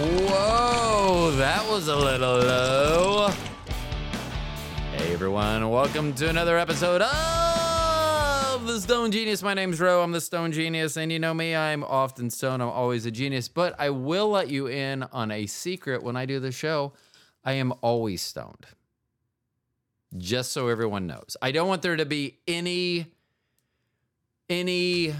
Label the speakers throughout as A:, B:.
A: Whoa, that was a little low. Hey everyone, welcome to another episode of The Stone Genius. My name's Ro, I'm the Stone Genius, and you know me, I'm often stoned, I'm always a genius, but I will let you in on a secret when I do the show. I am always stoned. Just so everyone knows. I don't want there to be any any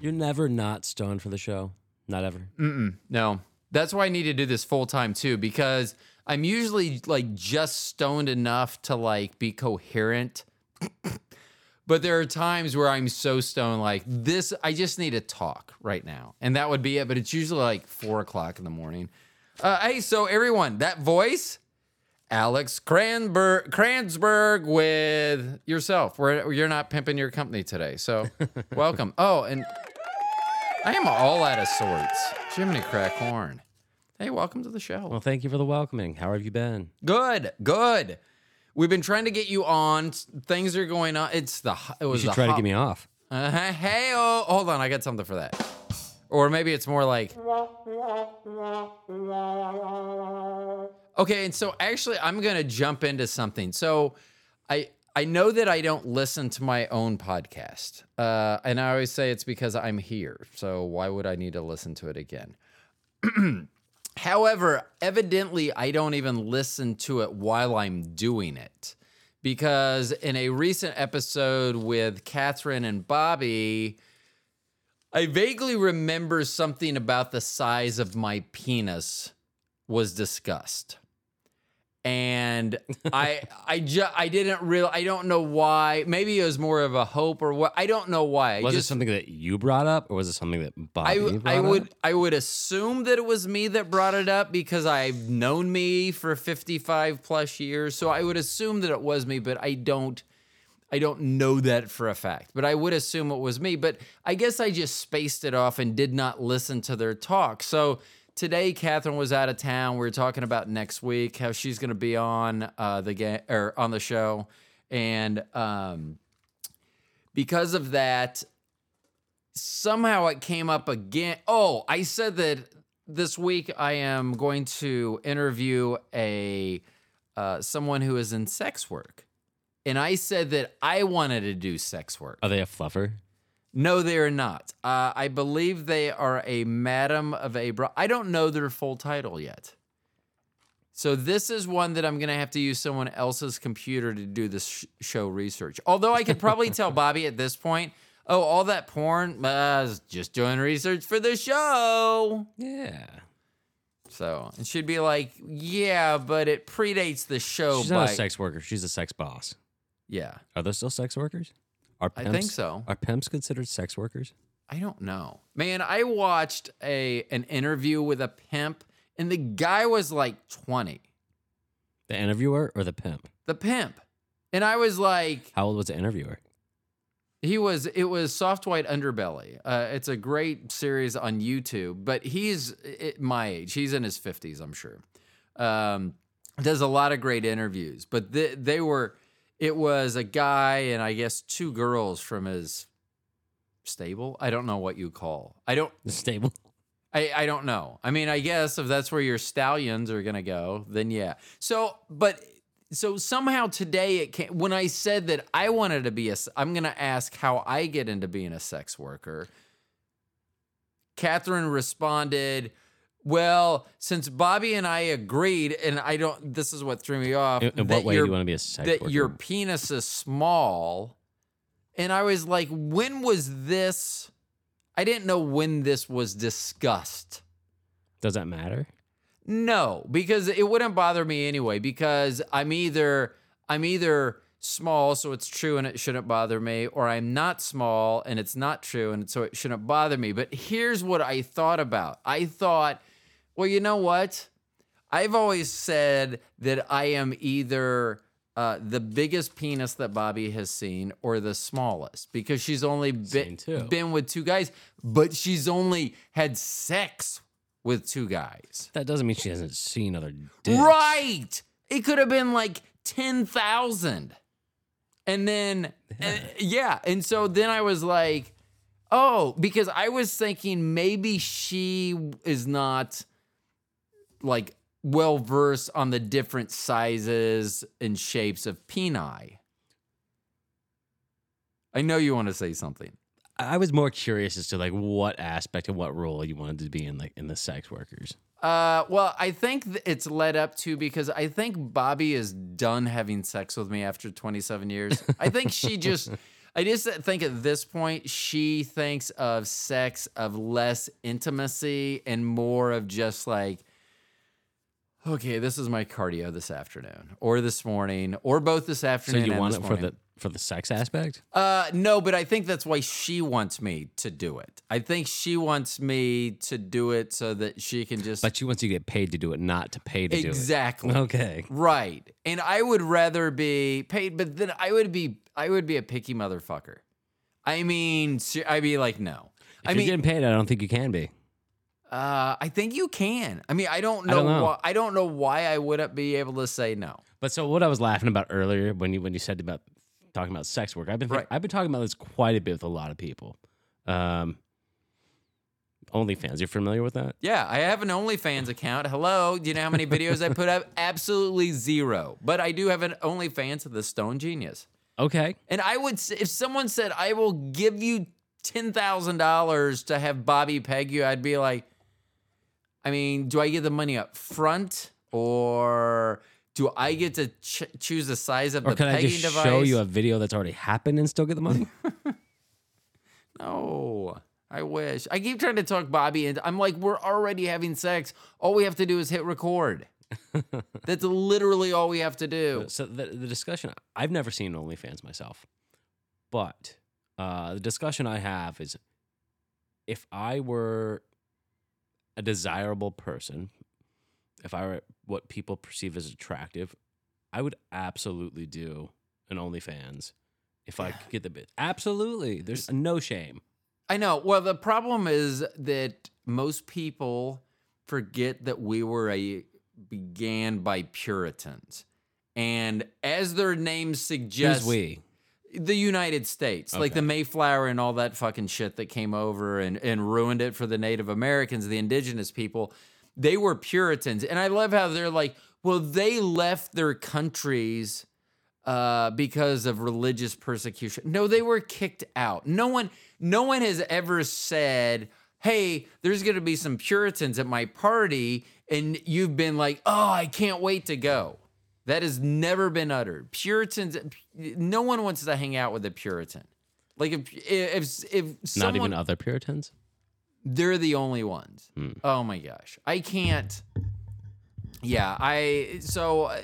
B: You're never not stoned for the show. Not ever.
A: Mm-mm, no. That's why I need to do this full time too, because I'm usually like just stoned enough to like be coherent. but there are times where I'm so stoned, like this, I just need to talk right now. And that would be it. But it's usually like four o'clock in the morning. Uh, hey, so everyone, that voice, Alex Cranberg, Kranzberg with yourself. We're, you're not pimping your company today. So welcome. Oh, and I am all out of sorts. Jiminy crack horn. Hey, welcome to the show.
B: Well, thank you for the welcoming. How have you been?
A: Good, good. We've been trying to get you on. Things are going on. It's the it was You
B: should
A: the
B: try to
A: hot-
B: get me off.
A: Uh, hey, oh, hold on. I got something for that. Or maybe it's more like. Okay, and so actually, I'm gonna jump into something. So, I I know that I don't listen to my own podcast, uh, and I always say it's because I'm here. So why would I need to listen to it again? However, evidently, I don't even listen to it while I'm doing it. Because in a recent episode with Catherine and Bobby, I vaguely remember something about the size of my penis was discussed. And I I just I didn't real I don't know why. Maybe it was more of a hope or what. I don't know why. I
B: Was
A: just,
B: it something that you brought up, or was it something that Bobby
A: I, I would
B: up?
A: I would assume that it was me that brought it up because I've known me for 55 plus years. So I would assume that it was me, but I don't I don't know that for a fact. But I would assume it was me. But I guess I just spaced it off and did not listen to their talk. So today Catherine was out of town. We were talking about next week, how she's gonna be on uh the game or on the show. And um because of that, somehow it came up again. Oh, I said that this week I am going to interview a uh, someone who is in sex work, and I said that I wanted to do sex work.
B: Are they a fluffer?
A: No, they are not. Uh, I believe they are a madam of a bra. I don't know their full title yet. So this is one that I'm going to have to use someone else's computer to do this sh- show research. Although I could probably tell Bobby at this point, oh, all that porn, uh, I was just doing research for the show.
B: Yeah.
A: So, and she'd be like, yeah, but it predates the show
B: She's
A: by
B: not a sex worker. She's a sex boss.
A: Yeah,
B: Are there still sex workers? Are
A: I think so.
B: Are pimps considered sex workers?
A: I don't know. Man, I watched a an interview with a pimp and the guy was like 20.
B: The interviewer or the pimp?
A: The pimp. And I was like
B: How old was the interviewer?
A: he was it was Soft White Underbelly. Uh, it's a great series on YouTube, but he's it, my age. He's in his 50s, I'm sure. Um does a lot of great interviews, but they, they were it was a guy and I guess two girls from his stable. I don't know what you call. I don't
B: The stable.
A: I, I don't know. I mean, I guess if that's where your stallions are gonna go, then yeah. So, but so somehow today it came when I said that I wanted to be a. I'm gonna ask how I get into being a sex worker. Catherine responded, "Well, since Bobby and I agreed, and I don't. This is what threw me off.
B: In, in what way do you want to be a sex
A: that
B: worker?
A: your penis is small. And I was like, when was this? I didn't know when this was discussed.
B: Does that matter?
A: No, because it wouldn't bother me anyway, because I'm either I'm either small, so it's true and it shouldn't bother me, or I'm not small and it's not true and so it shouldn't bother me. But here's what I thought about. I thought, well, you know what? I've always said that I am either uh, the biggest penis that Bobby has seen or the smallest because she's only been, been with two guys, but she's only had sex with two guys.
B: That doesn't mean she hasn't seen other dicks.
A: Right. It could have been like 10,000. And then, yeah. yeah. And so then I was like, oh, because I was thinking maybe she is not like well versed on the different sizes and shapes of peni. I know you want to say something.
B: I was more curious as to like what aspect and what role you wanted to be in, like in the sex workers.
A: Uh, well, I think it's led up to because I think Bobby is done having sex with me after 27 years. I think she just, I just think at this point she thinks of sex of less intimacy and more of just like, okay, this is my cardio this afternoon or this morning or both this afternoon.
B: So
A: you
B: want it for
A: morning.
B: the for the sex aspect?
A: Uh, no, but I think that's why she wants me to do it. I think she wants me to do it so that she can just
B: But she wants you to get paid to do it, not to pay to
A: exactly.
B: do it. Exactly. Okay.
A: Right. And I would rather be paid, but then I would be I would be a picky motherfucker. I mean, I'd be like, no.
B: If
A: I
B: you're
A: mean,
B: getting paid, I don't think you can be.
A: Uh, I think you can. I mean, I don't
B: I
A: know,
B: don't know.
A: why. I don't know why I wouldn't be able to say no.
B: But so what I was laughing about earlier when you when you said about talking about sex work, I've been
A: Right.
B: I've been talking about this quite a bit with a lot of people. Um, OnlyFans, you're familiar with that?
A: Yeah, I have an OnlyFans account. Hello, do you know how many videos I put up? Absolutely zero. But I do have an OnlyFans of the Stone Genius.
B: Okay.
A: And I would say, if someone said, I will give you $10,000 to have Bobby peg you, I'd be like, I mean, do I get the money up front or do I get to ch- choose the size of
B: Or
A: the
B: can I
A: pegging
B: just
A: device?
B: show you a video that's already happened and still get the money?
A: No, I wish. I keep trying to talk Bobby and I'm like, we're already having sex. All we have to do is hit record. That's literally all we have to do.
B: so the, the discussion, I've never seen OnlyFans myself, but uh, the discussion I have is if I were a desirable person, if I were what people perceive as attractive, I would absolutely do an OnlyFans if I could get the bit. Absolutely. There's no shame.
A: I know. Well, the problem is that most people forget that we were a began by Puritans. And as their name
B: Who's
A: suggests,
B: we?
A: The United States, like the Mayflower and all that fucking shit that came over and, and ruined it for the Native Americans, the indigenous people, they were Puritans. And I love how they're like, well, they left their countries uh, because of religious persecution. No, they were kicked out. No one, no one has ever said, "Hey, there's going to be some Puritans at my party," and you've been like, "Oh, I can't wait to go." That has never been uttered. Puritans, no one wants to hang out with a Puritan. Like if if if
B: Not even other Puritans?
A: they're the only ones.
B: Hmm.
A: Oh my gosh, I can't. Yeah, I so uh,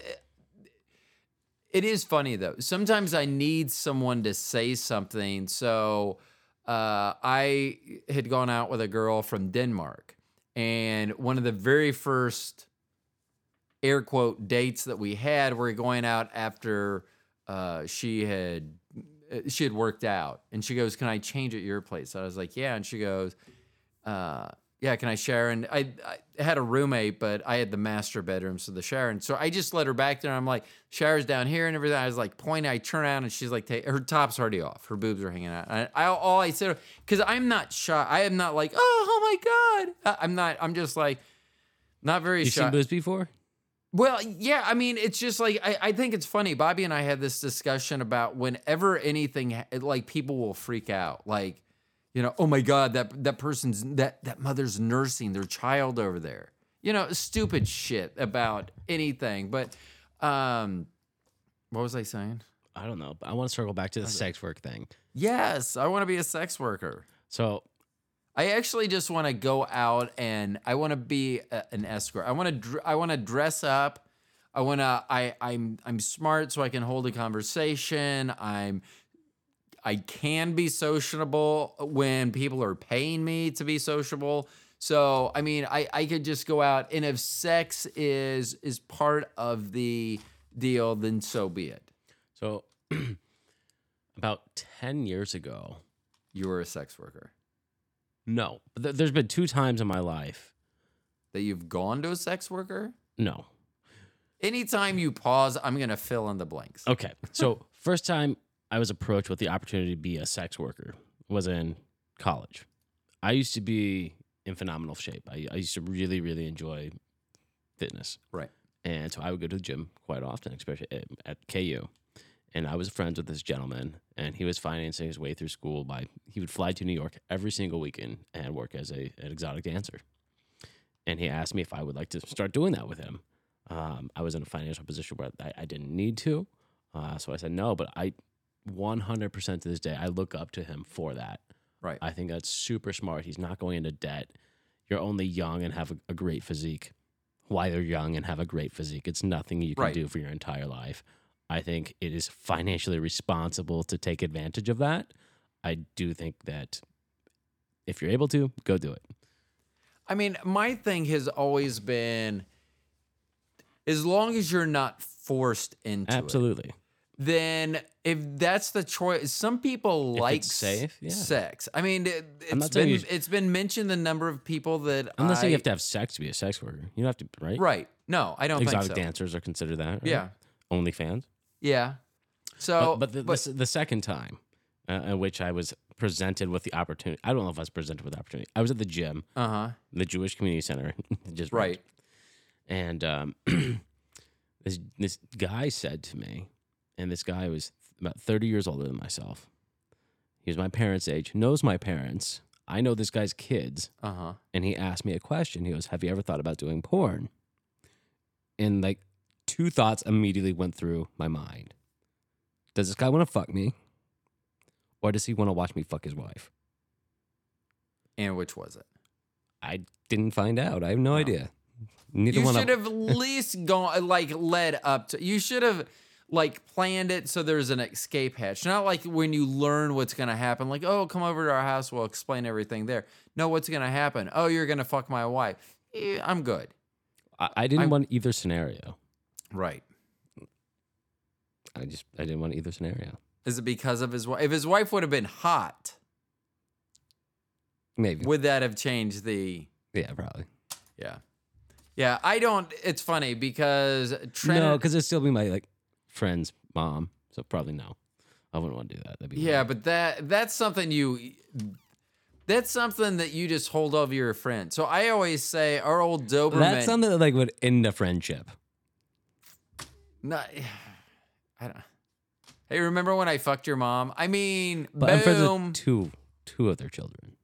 A: it is funny though. Sometimes I need someone to say something. So uh, I had gone out with a girl from Denmark, and one of the very first air quote dates that we had were going out after uh, she had uh, she had worked out, and she goes, "Can I change at your place?" so I was like, "Yeah," and she goes, uh, "Yeah, can I share?" And I, I had a roommate, but I had the master bedroom, so the shower, and so I just let her back there. and I'm like, "Shower's down here," and everything. I was like, pointing. I turn around, and she's like, her top's already off, her boobs are hanging out. I, I all I said because I'm not shy. I am not like, "Oh, oh my god," I, I'm not. I'm just like. Not very
B: You've
A: shy.
B: seen boobs before?
A: Well, yeah, I mean, it's just like I, I think it's funny. Bobby and I had this discussion about whenever anything like people will freak out, like you know, oh my god, that that person's that that mother's nursing their child over there. You know, stupid shit about anything. But um, what was I saying?
B: I don't know. I want to circle back to the sex work thing.
A: Yes, I want to be a sex worker.
B: So
A: I actually just want to go out and I want to be a, an escort. I want to dr- I want to dress up. I want to I I'm I'm smart so I can hold a conversation. I'm I can be sociable when people are paying me to be sociable. So, I mean, I I could just go out and if sex is is part of the deal, then so be it.
B: So, about 10 years ago,
A: You were a sex worker.
B: No, th- there's been two times in my life.
A: That you've gone to a sex worker?
B: No.
A: Anytime you pause, I'm going to fill in the blanks.
B: Okay. So, first time I was approached with the opportunity to be a sex worker was in college. I used to be in phenomenal shape. I, I used to really, really enjoy fitness.
A: Right.
B: And so I would go to the gym quite often, especially at, at KU. And I was friends with this gentleman, and he was financing his way through school by he would fly to New York every single weekend and work as a an exotic dancer. And he asked me if I would like to start doing that with him. Um, I was in a financial position where I, I didn't need to, uh, so I said no. But I, 100% to this day, I look up to him for that.
A: Right.
B: I think that's super smart. He's not going into debt. You're only young and have a, a great physique. Why they're young and have a great physique. It's nothing you can
A: Right.
B: do for your entire life. I think it is financially responsible to take advantage of that. I do think that if you're able to, go do it.
A: I mean, my thing has always been as long as you're not forced into it,
B: Absolutely.
A: then if that's the choice, some people
B: If
A: like
B: safe, yeah.
A: sex. I mean, it,
B: I'm
A: it's
B: not saying
A: been
B: you
A: it's been mentioned the number of people that
B: I'm not saying you have to have sex to be a sex worker. You don't have to, right?
A: right. No, I don't
B: Exotic
A: think so.
B: dancers are considered that. Right?
A: Yeah,
B: OnlyFans.
A: Yeah. So,
B: but, but, the, the the second time uh, in which I was presented with the opportunity, I don't know if I was presented with the opportunity. I was at the gym,
A: uh huh.
B: the Jewish Community Center, just
A: Right.
B: And um, this this guy said to me, and this guy was about 30 years older than myself. He was my parents' age, knows my parents. I know this guy's kids.
A: Uh huh.
B: And he asked me a question. He goes, Have you ever thought about doing porn? And like two thoughts immediately went through my mind. Does this guy want to fuck me? Or does he want to watch me fuck his wife?
A: And which was it?
B: I didn't find out. I have no
A: Oh.
B: idea. Neither
A: You should have at least gone like led up to. You should have like planned it so there's an escape hatch. Not like when you learn what's gonna happen. Like, oh, come over to our house. We'll explain everything there. No, what's gonna happen? Oh, you're gonna fuck my wife. Eh, I'm good.
B: I, I didn't
A: I'm-
B: want either scenario.
A: Right.
B: I just I didn't want either scenario.
A: Is it because of his wife? If his wife would have been hot,
B: Maybe.
A: would that have changed the?
B: yeah, probably.
A: Yeah. Yeah, I don't. It's funny because Trent.
B: No, because it'd still be my like friend's mom. So probably no. I wouldn't want to do that. That'd be
A: Yeah,
B: weird.
A: but that that's something you that's something that you just hold over your friend. So I always say our old Doberman.
B: that's something that like would end a friendship.
A: Not, I don't. Hey, remember when I fucked your mom? I mean,
B: But I'm friends
A: boom.
B: with two two of their children.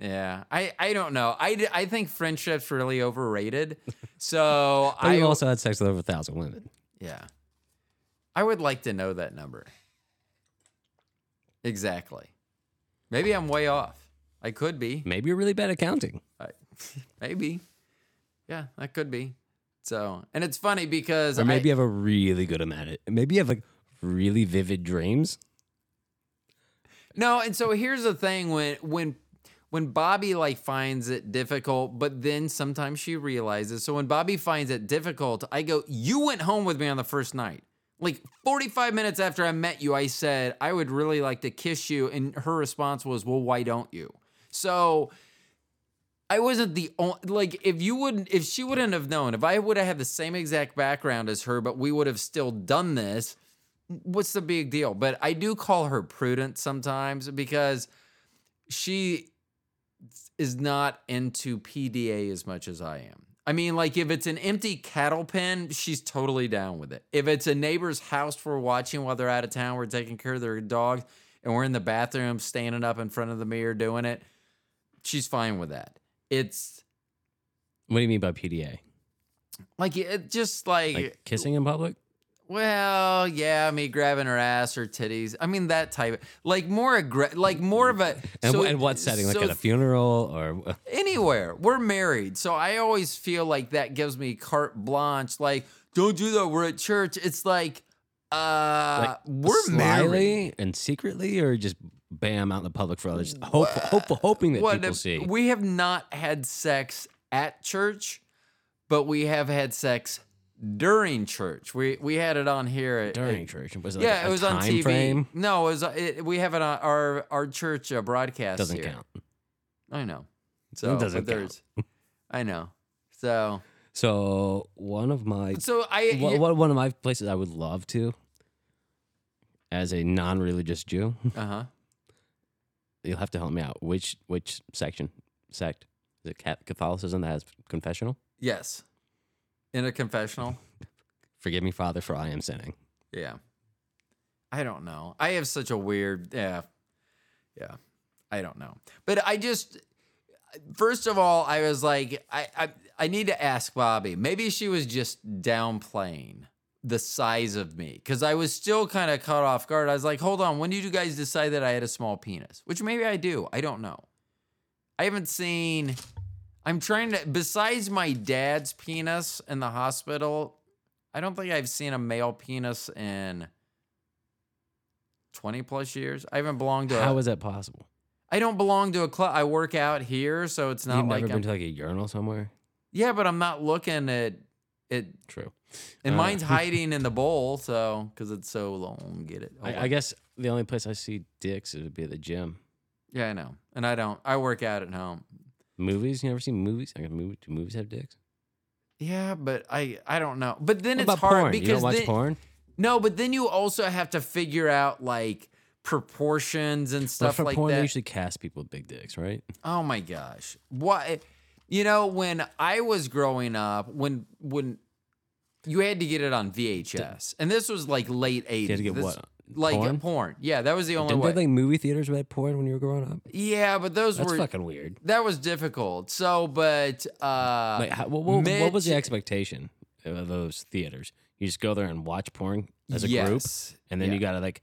A: yeah, I I don't know. I I think friendship's really overrated. So
B: But
A: I
B: you also had sex with over a thousand women.
A: yeah, I would like to know that number. Exactly. Maybe I'm way off. I could be.
B: Maybe you're really bad at counting.
A: I, maybe. Yeah, that could be. So, and it's funny because
B: Or maybe
A: I,
B: you have a really good amount of Maybe you have like really vivid dreams.
A: no, and so here's the thing when when when Bobby like finds it difficult, but then sometimes she realizes. So when Bobby finds it difficult, I go, "You went home with me on the first night." Like 45 minutes after I met you, I said, "I would really like to kiss you." And her response was, "Well, why don't you?" So I wasn't the only like if you wouldn't if she wouldn't have known if I would have had the same exact background as her, but we would have still done this. What's the big deal? But I do call her prudent sometimes because she is not into PDA as much as I am. I mean, like if it's an empty cattle pen, she's totally down with it. If it's a neighbor's house we're watching while they're out of town, we're taking care of their dogs, and we're in the bathroom standing up in front of the mirror doing it, she's fine with that. It's
B: What do you mean by PDA?
A: like it just like,
B: Like kissing in public?
A: well, yeah, me grabbing her ass or titties. I mean that type, like more aggra- like more of a.
B: And,
A: so-
B: wh- and what setting? Like
A: so
B: at a funeral or
A: anywhere. We're married, so I always feel like that gives me carte blanche. Like, don't do that. We're at church. It's like, uh,
B: like
A: we're
B: slyly
A: married.
B: and secretly, or just bam out in the public for others, hope, hope, hoping that
A: What
B: people
A: if-
B: see.
A: We have not had sex at church, but we have had sex during church. We we had it on here at,
B: during
A: at-
B: church. Was it like
A: yeah,
B: a
A: it was on TV.
B: Frame?
A: No, it was. It, we have it on our our church uh, broadcast.
B: Doesn't
A: here.
B: count.
A: I know. So
B: it
A: doesn't
B: count.
A: I know. So
B: So one of my
A: so I
B: one of my places I would love to, as a non-religious Jew,
A: uh huh.
B: You'll have to help me out. Which which section sect is it? Catholicism that has confessional.
A: Yes. In a confessional?
B: Forgive me, Father, for I am sinning.
A: Yeah. I don't know. I have such a weird yeah. Yeah. I don't know. But I just first of all, I was like, I I, I need to ask Bobby. Maybe she was just downplaying the size of me. Cause I was still kind of caught off guard. I was like, hold on, when did you guys decide that I had a small penis? Which maybe I do. I don't know. I haven't seen I'm trying to besides my dad's penis in the hospital, I don't think I've seen a male penis in 20 plus years. I haven't belonged to
B: How
A: a,
B: is that possible?
A: I don't belong to a club. I work out here, so it's not
B: You've
A: like
B: never
A: I'm,
B: been to like a urinal somewhere?
A: Yeah, but I'm not looking at it
B: True.
A: And
B: Uh,
A: mine's hiding in the bowl, so cuz it's so long, get it.
B: I, I guess the only place I see dicks would be at the gym.
A: Yeah, I know. And I don't. I work out at home.
B: Movies? You never seen movies? Like, movie, do movies have dicks?
A: Yeah, but I I don't know. But then
B: What
A: it's hard
B: porn?
A: because
B: you don't watch
A: then,
B: porn?
A: No, but then you also have to figure out like proportions and stuff
B: for
A: like
B: porn,
A: that.
B: they usually cast people with big dicks, right?
A: Oh my gosh. What you know, when I was growing up, when when you had to get it on VHS. And this was like late 80s.
B: You had to get
A: This-
B: what?
A: Like
B: Porn?
A: porn? Yeah, that was the only
B: Didn't
A: way.
B: they like movie theaters with porn when you were growing up?
A: yeah, but those
B: That's
A: were
B: fucking weird.
A: that was difficult. So, but uh
B: Like, how, what, what, what was the expectation of those theaters? You just go there and watch porn as a group, and then
A: Yeah.
B: you gotta like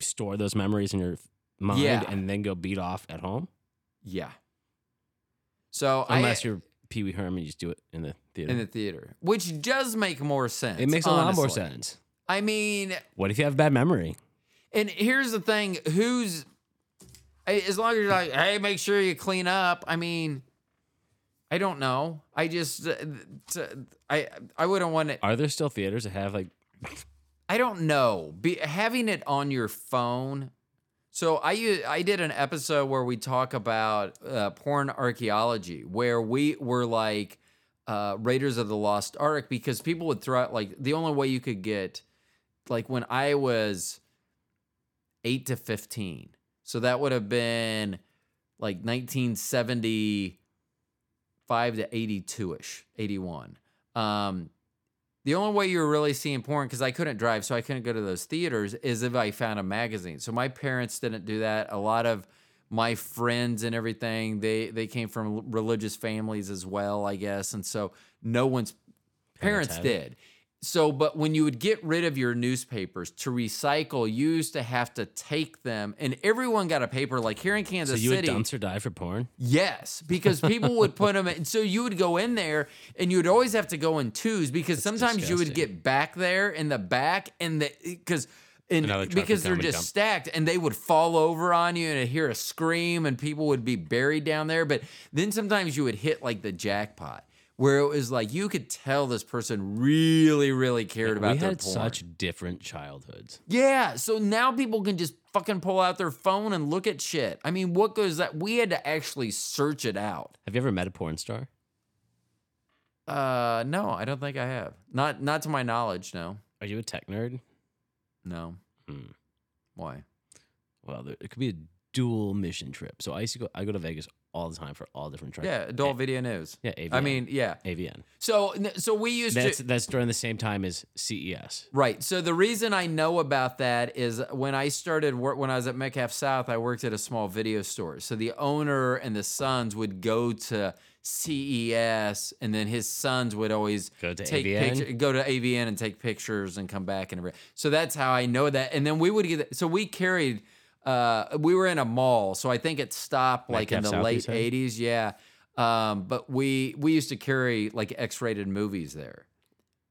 B: store those memories in your mind,
A: Yeah.
B: and then go beat off at home.
A: Yeah. So
B: Unless
A: I,
B: you're Pee Wee Herman, you just do it in the theater.
A: in the theater, which does make more sense.
B: it makes a lot more
A: honestly.
B: sense.
A: I mean,
B: What if you have bad memory?
A: And here's the thing: who's as long as you're like, hey, make sure you clean up. I mean, I don't know. I just, uh, t- I, I wouldn't want it.
B: Are there still theaters that have like?
A: I don't know. Be, having it on your phone. So I u- I did an episode where we talk about uh, porn archaeology, where we were like uh, Raiders of the Lost Ark because people would throw out like the only way you could get like when I was eight to fifteen, so that would have been like nineteen seventy five to eighty two ish, eighty one. Um, the only way you were really seeing porn, because I couldn't drive, so I couldn't go to those theaters, is if I found a magazine. So my parents didn't do that. A lot of my friends and everything, they they came from religious families as well, I guess, and so no one's
B: Parents
A: parents,
B: had it.
A: did. So, but when you would get rid of your newspapers to recycle, you used to have to take them, and everyone got a paper. Like here in Kansas So
B: you would
A: City,
B: dumpster dive for porn?
A: Yes, because people would put them in. So you would go in there and you would always have to go in twos because sometimes you would get back there in the back and the because and because they're just
B: dump.
A: stacked and they would fall over on you and I'd hear a scream and people would be buried down there. But then sometimes you would hit like the jackpot where it was like you could tell this person really, really cared about
B: we
A: their
B: had
A: porn.
B: such different childhoods.
A: Yeah, so now people can just fucking pull out their phone and look at shit. I mean, what goes that? We had to actually search it out.
B: Have you ever met a porn star?
A: Uh, no, I don't think I have. Not not to my knowledge. No,
B: Are you a tech nerd?
A: No.
B: Hmm.
A: Why?
B: Well, there, it could be a dual mission trip. So I used to go. I go to Vegas all the time for all different trips.
A: Yeah, adult video news.
B: Yeah, AVN.
A: I mean, yeah.
B: AVN.
A: So so we used
B: That's
A: to
B: that's during the same time as CES.
A: right. So the reason I know about that is when I started work when I was at Metcalf South, I worked at a small video store. So the owner and the sons would go to CES, and then his sons would always
B: Go to
A: take
B: AVN?
A: picture, go to AVN and take pictures and come back and everything. So that's how I know that. And then we would get so we carried. Uh, we were in a mall, so I think it stopped like in the
B: South,
A: late '80s. Yeah, um, but we we used to carry like X-rated movies there.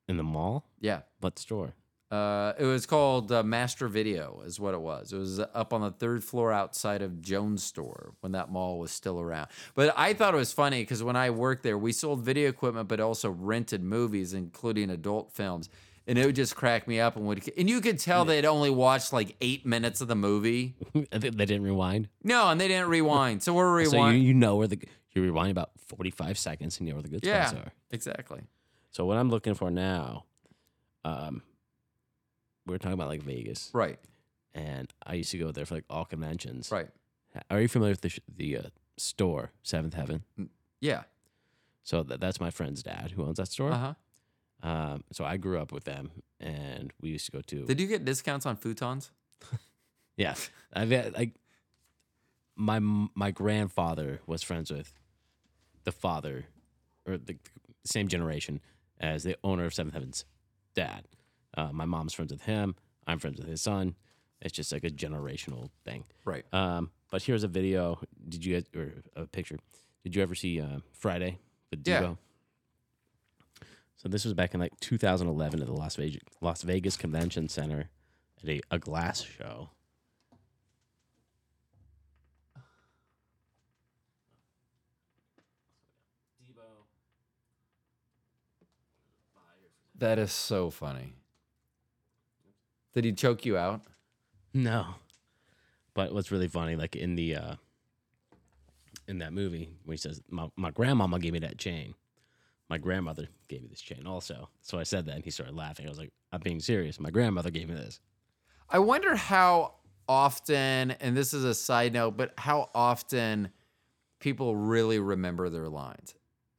B: In the mall?
A: Yeah,
B: What store?
A: Uh, it was called uh, Master Video, is what it was. It was up on the third floor outside of Jones Store when that mall was still around. But I thought it was funny because when I worked there, we sold video equipment, but also rented movies, including adult films. And it would just crack me up, and would and you could tell they'd only watched like eight minutes of the movie.
B: They didn't rewind.
A: No, and they didn't rewind. So we're
B: So you, you know where the you rewind about forty five seconds and you know where the good
A: yeah,
B: spots are.
A: exactly.
B: So what I'm looking for now, um, we are talking about like Vegas,
A: Right,
B: and I used to go there for like all conventions.
A: right.
B: Are you familiar with the sh- the uh, store Seventh Heaven?
A: Yeah.
B: So that, that's my friend's dad who owns that store.
A: Uh huh.
B: Um, so I grew up with them, and we used to go to.
A: Did you get discounts on futons?
B: yeah, I've had, like my my grandfather was friends with the father, or the same generation as the owner of Seventh Heaven's dad. Uh, my mom's friends with him. I'm friends with his son. It's just like a generational thing.
A: Right.
B: Um, but here's a video. Did you guys or a picture? Did you ever see uh, Friday with
A: Yeah.
B: Deebo? So this was back in like 2011 at the Las Vegas Las Vegas Convention Center at a, a glass show.
A: That is so funny. Did he choke you out?
B: No. But what's really funny, like in the uh in that movie, where he says, My my grandmama gave me that chain. My grandmother gave me this chain also. So I said that and he started laughing. I was like, I'm being serious. My grandmother gave me this.
A: I wonder how often, and this is a side note, but how often people really remember their lines.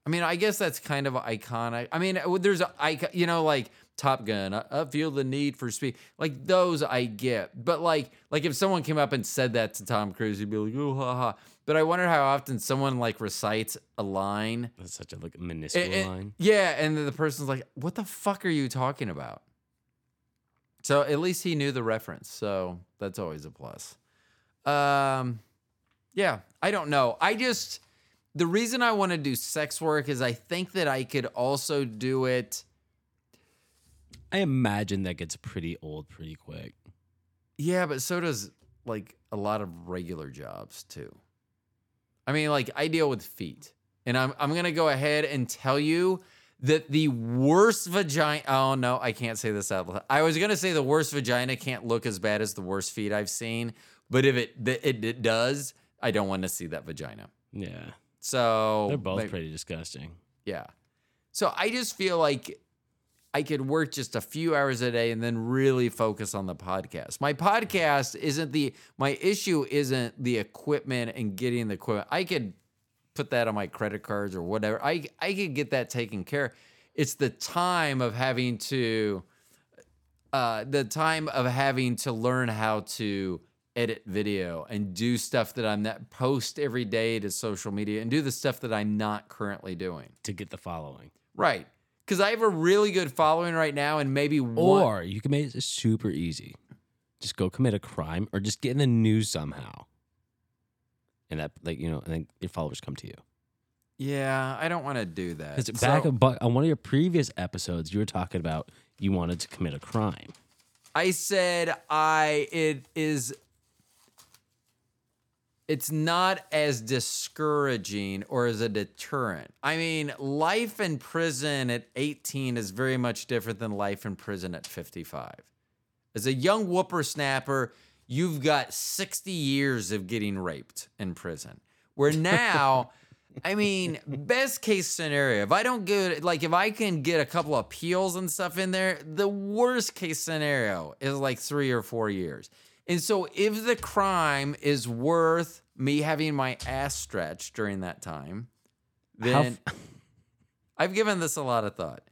A: I mean, I guess that's kind of iconic. I mean, there's a you know, like Top Gun. I, I feel the need for speed. Like those, I get. But like, like if someone came up and said that to Tom Cruise, he'd be like, "Oh, ha ha." But I wonder how often someone like recites a line.
B: That's such a like minuscule line.
A: Yeah, and then the person's like, "What the fuck are you talking about?" So at least he knew the reference. So that's always a plus. Um, yeah, I don't know. I just the reason I want to do sex work is I think that I could also do it.
B: I imagine that gets pretty old pretty quick.
A: Yeah, but so does like a lot of regular jobs too. I mean, like I deal with feet, and I'm I'm gonna go ahead and tell you that the worst vagina. Oh no, I can't say this out loud. I was gonna say the worst vagina can't look as bad as the worst feet I've seen, but if it it, it does, I don't want to see that vagina.
B: Yeah.
A: So
B: They're both
A: like,
B: pretty disgusting.
A: yeah. So I just feel like I could work just a few hours a day and then really focus on the podcast. My podcast isn't the my issue isn't the equipment and getting the equipment. I could put that on my credit cards or whatever. I I could get that taken care. It's the time of having to uh the time of having to learn how to edit video and do stuff that I'm not post every day to social media and do the stuff that I'm not currently doing.
B: To get the following.
A: Right. Because I have a really good following right now, and maybe one.
B: Or you can make it super easy. Just go commit a crime or just get in the news somehow. And that, like, you know, and then your followers come to you.
A: yeah, I don't want to do that.
B: Because
A: So-
B: back on one of your previous episodes, you were talking about you wanted to commit a crime.
A: I said I it is it's not as discouraging or as a deterrent. I mean, life in prison at 18 is very much different than life in prison at 55. As a young whippersnapper, you've got 60 years of getting raped in prison. Where now, I mean, best case scenario, if I don't get like if I can get a couple of appeals and stuff in there, the worst case scenario is like three or four years. And so if the crime is worth me having my ass stretched during that time, then I've given this a lot of thought.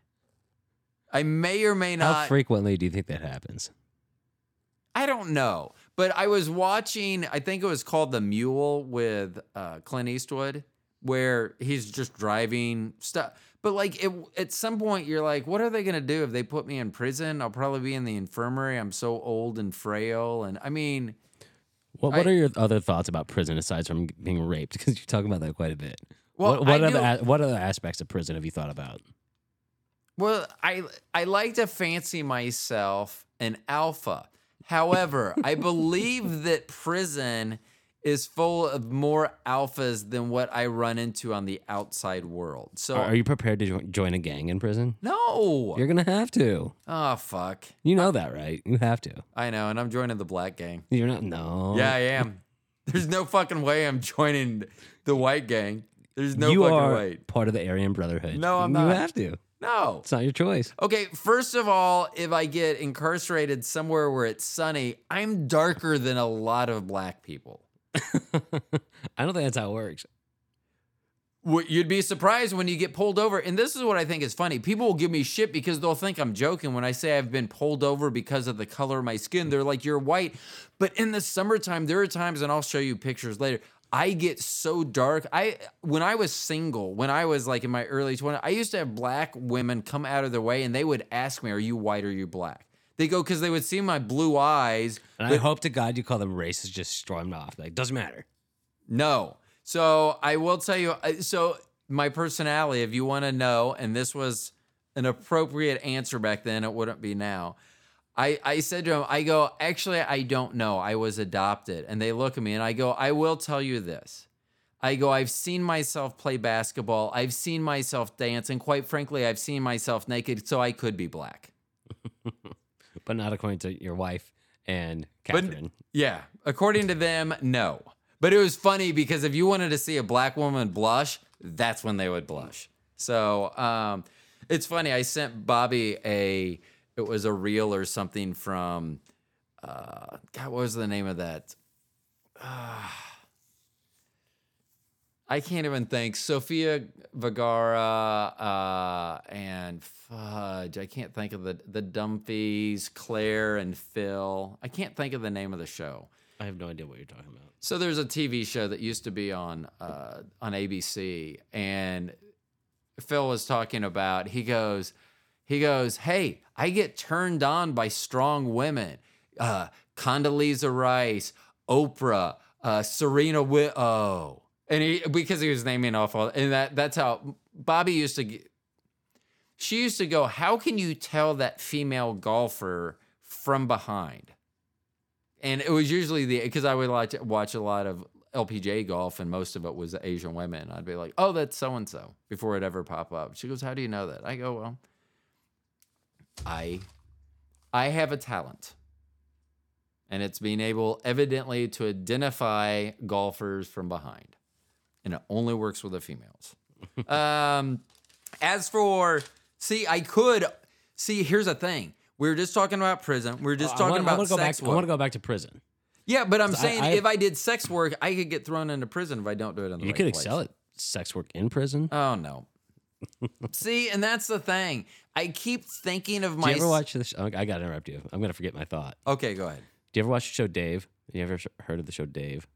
A: I may or may not.
B: How frequently do you think that happens?
A: I don't know. But I was watching, I think it was called The Mule with uh, Clint Eastwood, where he's just driving stuff. But like it, at some point, you're like, what are they going to do if they put me in prison? I'll probably be in the infirmary. I'm so old and frail. And I mean,
B: What What
A: I-
B: are your other thoughts about prison aside from being raped? Because you're talking about that quite a bit.
A: Well,
B: what what other
A: knew-
B: what other aspects of prison have you thought about?
A: Well, I I like to fancy myself an alpha. However, I believe that prison is full of more alphas than what I run into on the outside world. So
B: Are, you prepared to jo- join a gang in prison?
A: no.
B: You're gonna have to.
A: Oh fuck.
B: You know that, right? You have to.
A: I know, and I'm joining the black gang.
B: You're not. No.
A: Yeah, I am. There's no fucking way I'm joining the white gang. There's no
B: you
A: fucking
B: are
A: way.
B: part of the Aryan Brotherhood.
A: No, I'm not.
B: You have to.
A: No.
B: It's not your choice.
A: Okay, first of all, if I get incarcerated somewhere where it's sunny, I'm darker than a lot of black people.
B: I don't think that's how it works.
A: You'd be surprised when you get pulled over. And this is what I think is funny. People will give me shit because they'll think I'm joking when I say I've been pulled over because of the color of my skin. They're like, you're white. But in the summertime, there are times, and I'll show you pictures later. I get so dark. I when I was single, when I was like in my early 20s, I used to have black women come out of their way and they would ask me, Are you white or are you black? They go because they would see my blue eyes.
B: And I hope to God you call them racist, just storm off. Like, doesn't matter.
A: No. So I will tell you. So my personality, if you want to know, and this was an appropriate answer back then, it wouldn't be now. I, I said to him, I go, actually, I don't know. I was adopted. And they look at me and I go, I will tell you this. I go, I've seen myself play basketball. I've seen myself dance. And quite frankly, I've seen myself naked. So I could be black.
B: But not according to your wife and
A: But-
B: Catherine.
A: Yeah. According to them, no. But it was funny because if you wanted to see a black woman blush, that's when they would blush. So um, it's funny. I sent Bobby a, it was a reel or something from, uh, God, what was the name of that? I can't even think. Sofia Vergara uh, and fudge. I can't think of the the Dunphys, Claire and Phil. I can't think of the name of the show.
B: I have no idea what you're talking about.
A: So there's a TV show that used to be on uh, on ABC, and Phil was talking about. He goes, he goes, hey, I get turned on by strong women, uh, Condoleezza Rice, Oprah, uh, Serena Wi- Oh, and he because he was naming off all, and that that's how Bobby used to. She used to go, how can you tell that female golfer from behind? and it was usually the because I would like to watch a lot of LPGA golf, and most of it was Asian women. I'd be like, "Oh, that's so and so," before it ever pop up. She goes, "How do you know that?" I go, "Well, I, I have a talent, and it's being able, evidently, to identify golfers from behind, and it only works with the females." um, as for see, I could see. Here's the thing. We were just talking about prison. We were just
B: I
A: talking
B: wanna-
A: about sex
B: back. I want to go back to prison.
A: Yeah, but I'm saying
B: I-
A: if I did sex work, I could get thrown into prison if I don't do it in the
B: You
A: right
B: could
A: place.
B: excel at sex work in prison.
A: Oh no. See, and that's the thing. I keep thinking of my.
B: Do you ever watch this? I got to interrupt you. I'm gonna forget my thought.
A: Okay, go ahead.
B: Do you ever watch the show Dave? Have you ever heard of the show Dave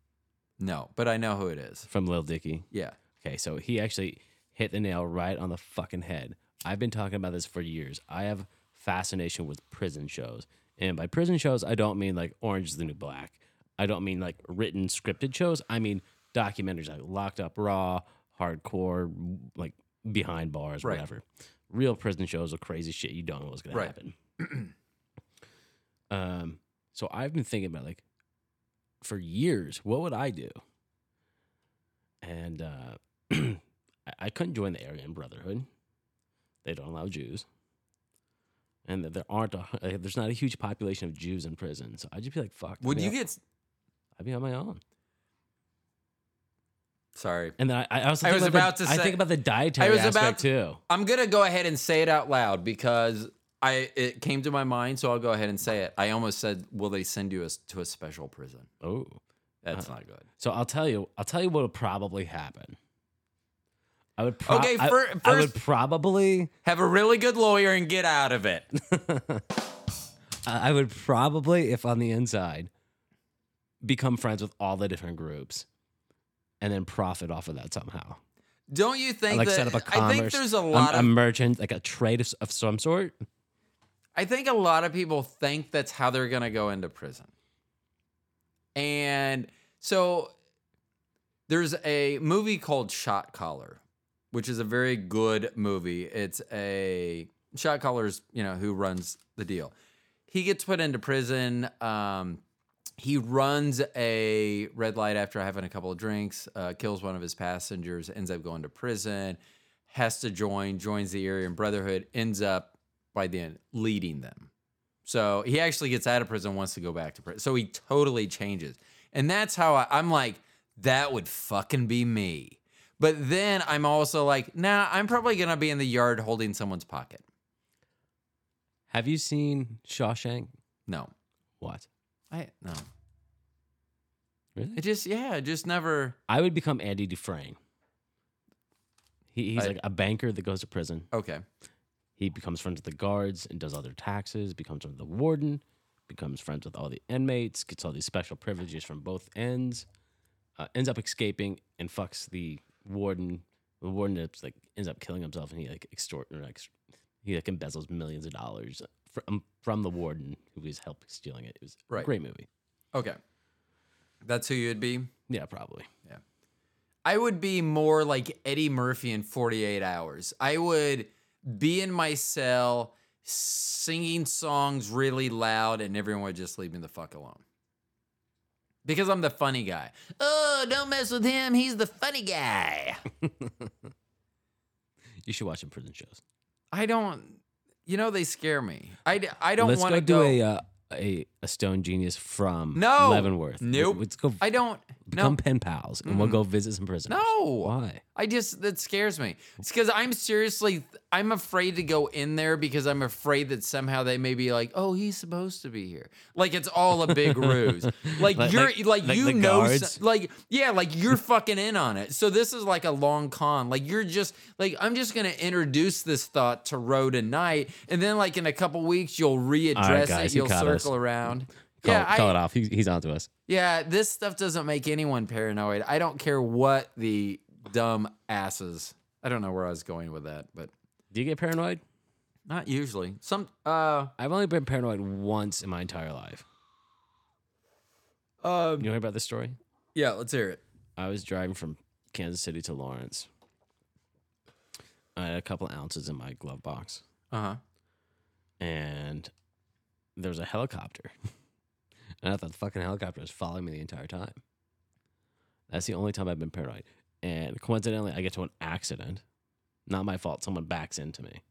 A: No, but I know who it is.
B: from Lil Dicky?
A: Yeah.
B: Okay, so he actually hit the nail right on the fucking head. I've been talking about this for years. I have fascination with prison shows. And by prison shows, I don't mean like Orange is the New Black. I don't mean like written scripted shows. I mean documentaries like Locked Up Raw, Hardcore, like Behind Bars,
A: Right.
B: whatever. Real prison shows of crazy shit you don't know what's going
A: Right.
B: to happen. um, so I've been thinking about like for years, what would I do? And uh, I, I couldn't join the Aryan Brotherhood. They don't allow Jews, and there aren't a, there's not a huge population of Jews in prison. So I'd just be like, "Fuck." I'd
A: you
B: on-
A: get?
B: I'd be on my own.
A: Sorry.
B: And then I, I also
A: I was
B: about, the,
A: to
B: I think about the dietary
A: I was
B: aspect
A: about
B: too.
A: I'm gonna go ahead and say it out loud because I it came to my mind, so I'll go ahead and say it. I almost said, "Will they send you a, to a special prison?"
B: Oh,
A: That's
B: Uh-huh.
A: not good.
B: so I'll tell you. I'll tell you what would probably happen. I would. Pro-
A: Okay,
B: I-
A: fir-
B: I would probably.
A: Have a really good lawyer and get out of it.
B: I would probably, if on the inside, become friends with all the different groups, and then profit off of that somehow.
A: Don't you think
B: like
A: that?
B: set up a
A: I
B: commerce.
A: think there's a
B: a-
A: lot
B: a,
A: of.
B: merchant, like a trade of, of some sort.
A: I think a lot of people think that's how they're gonna go into prison, and so there's a movie called Shot Caller, which is a very good movie. It's a shot caller's, you know, who runs the deal. He gets put into prison. Um, he runs a red light after having a couple of drinks, uh, kills one of his passengers, ends up going to prison, has to join, joins the Aryan Brotherhood, ends up by the end leading them. So he actually gets out of prison, wants to go back to prison. So he totally changes. And that's how I, I'm like, that would fucking be me. But then I'm also like, nah, I'm probably going to be in the yard holding someone's pocket.
B: Have you seen Shawshank?
A: No.
B: What?
A: I, no.
B: Really?
A: It just, yeah, it just never.
B: I would become Andy Dufresne. He, he's
A: I-
B: like a banker that goes to prison.
A: Okay.
B: He becomes friends with the guards and does all their taxes, becomes friends with the warden, becomes friends with all the inmates, gets all these special privileges from both ends, uh, ends up escaping and fucks the warden. The warden ends, like ends up killing himself, and he like extort or like he like embezzles millions of dollars from from the warden who was helping stealing it. It was a great movie.
A: Okay. That's who you'd be.
B: Yeah, probably. Yeah.
A: I would be more like Eddie Murphy in 48 hours. I would be in my cell singing songs really loud and everyone would just leave me the fuck alone. Because I'm the funny guy. Oh, don't mess with him. He's the funny guy.
B: You should watch some prison shows.
A: I don't, you know, they scare me. I, I don't want
B: go
A: to
B: do
A: go.
B: a, uh, a a Stone Genius from
A: No.
B: Leavenworth.
A: Nope.
B: Let's go
A: I don't.
B: Become
A: No.
B: pen pals, and we'll
A: Mm.
B: go visit some prisoners.
A: No.
B: Why?
A: I just that scares me. It's because I'm seriously I'm afraid to go in there because I'm afraid that somehow they may be like, oh, he's supposed to be here. Like it's all a big ruse. Like,
B: Like-
A: you're
B: like-
A: like,
B: like
A: you know,
B: guards?
A: so- like yeah, like you're fucking in on it. So this is like a long con. Like you're just like I'm just gonna introduce this thought to Ro and Night, and then like in a couple weeks you'll readdress
B: guys,
A: it. You'll
B: caught us.
A: circle around.
B: Call,
A: yeah,
B: call
A: I,
B: it off. He's, he's onto us.
A: yeah, this stuff doesn't make anyone paranoid. I don't care what the dumb asses. I don't know where I was going with that, but
B: Do you get paranoid?
A: not usually. Some uh
B: I've only been paranoid once in my entire life.
A: um
B: You know about this story?
A: yeah, let's hear it.
B: I was driving from Kansas City to Lawrence. I had a couple ounces in my glove box,
A: Uh-huh.
B: and there was a helicopter. and I thought the fucking helicopter was following me the entire time. That's the only time I've been paranoid. And coincidentally, I get to an accident. Not my fault. Someone backs into me.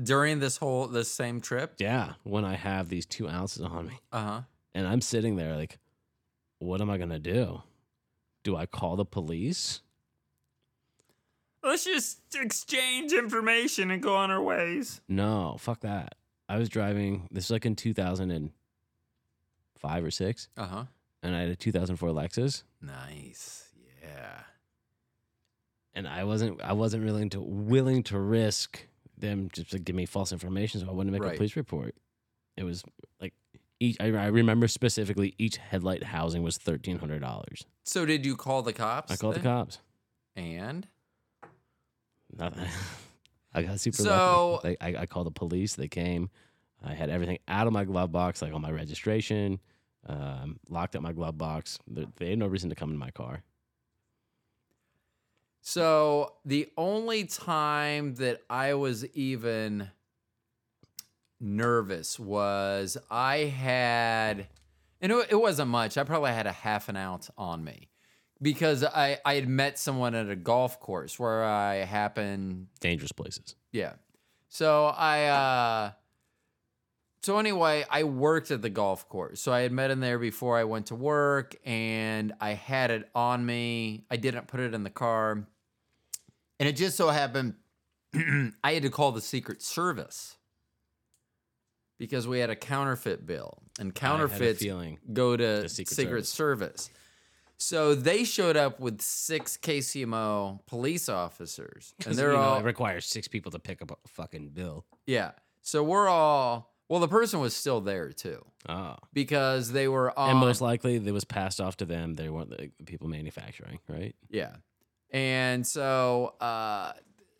A: During this whole this same trip?
B: Yeah, when I have these two ounces on me.
A: Uh-huh.
B: And I'm sitting there like, what am I going to do? Do I call the police?
C: Let's just exchange information and go on our ways.
B: No, fuck that. I was driving, this was like in 2005 or 6,
A: Uh-huh.
B: and I had a 2004 Lexus,
A: Nice. Yeah.
B: and I wasn't I wasn't willing to willing to risk them just to give me false information so I wouldn't make
A: Right.
B: a police report. It was like each I, I remember specifically each headlight housing was $1300.
A: So did you call the cops?
B: I called the
A: then?
B: cops.
A: And
B: Nothing. I got super
A: So-
B: lucky. Like, I, I called the police. They came. I had everything out of my glove box, like all my registration, um, locked up my glove box. They, had no reason to come in my car.
A: So the only time that I was even nervous was I had, and it, it wasn't much. I probably had a half an ounce on me because I, I had met someone at a golf course where I happened
B: Dangerous places.
A: yeah. So I uh so anyway, I worked at the golf course. So I had met him there before I went to work and I had it on me. I didn't put it in the car. And it just so happened I had to call the Secret Service because we had a counterfeit bill. And
B: I had a
A: counterfeits go to
B: The
A: Secret,
B: Secret
A: Service. So they showed up with six KCMO police officers, and they're
B: you know,
A: all
B: it requires six people to pick up a fucking bill.
A: yeah. So we're all well. The person was still there too
B: Oh.
A: because they were on.
B: and most likely, it was passed off to them. They weren't the people manufacturing, right?
A: yeah, and so uh,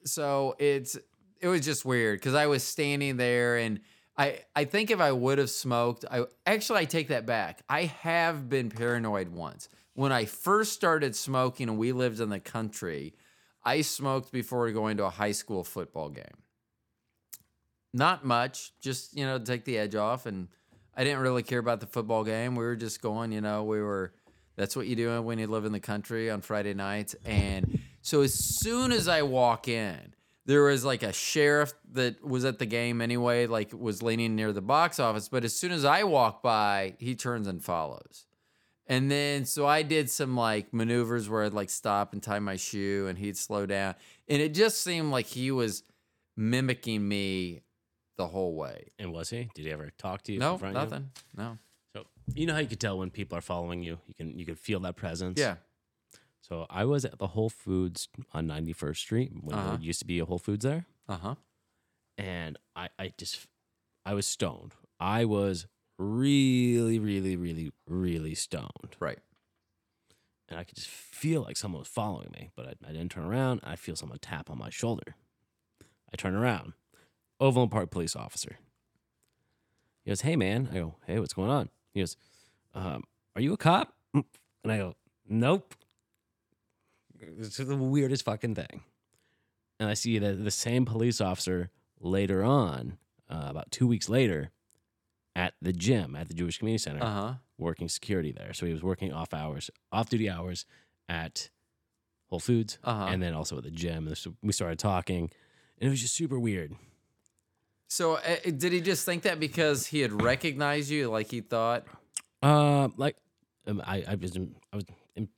A: so it's it was just weird because I was standing there and. I, I think if I would have smoked, I actually I take that back. I have been paranoid once. When I first started smoking and we lived in the country, I smoked before going to a high school football game. Not much, just you know, take the edge off and I didn't really care about the football game. We were just going, you know, we were that's what you do when you live in the country on Friday nights. And so as soon as I walk in, there was like a sheriff that was at the game anyway, like was leaning near the box office. But as soon as I walk by, he turns and follows. And then so I did some like maneuvers where I'd like stop and tie my shoe and he'd slow down. And it just seemed like he was mimicking me the whole way.
B: And was he? Did he ever talk to you?
A: No,
B: confront you?
A: nothing. No.
B: So you know how you could tell when people are following you. You can you can feel that presence.
A: Yeah.
B: So I was at the Whole Foods on 91st Street when
A: Uh-huh.
B: there used to be a Whole Foods there.
A: Uh huh.
B: and I, I just I was stoned. I was really, really, really, really stoned,
A: Right.
B: and I could just feel like someone was following me. But I, I didn't turn around. I feel someone tap on my shoulder. I turn around. Overland Park police officer. He goes, "Hey, man." I go, "Hey, what's going on?" He goes, um, "Are you a cop?" And I go, "Nope." This is the weirdest fucking thing. And I see that the same police officer later on, uh, about two weeks later, at the gym at the Jewish Community Center,
A: Uh huh.
B: working security there. So he was working off hours, off duty hours at Whole Foods,
A: Uh-huh.
B: and then also at the gym. And we started talking, and it was just super weird.
A: So uh, did he just think that because he had recognized you, like he thought?
B: Uh, like um, I, I was, in, I was in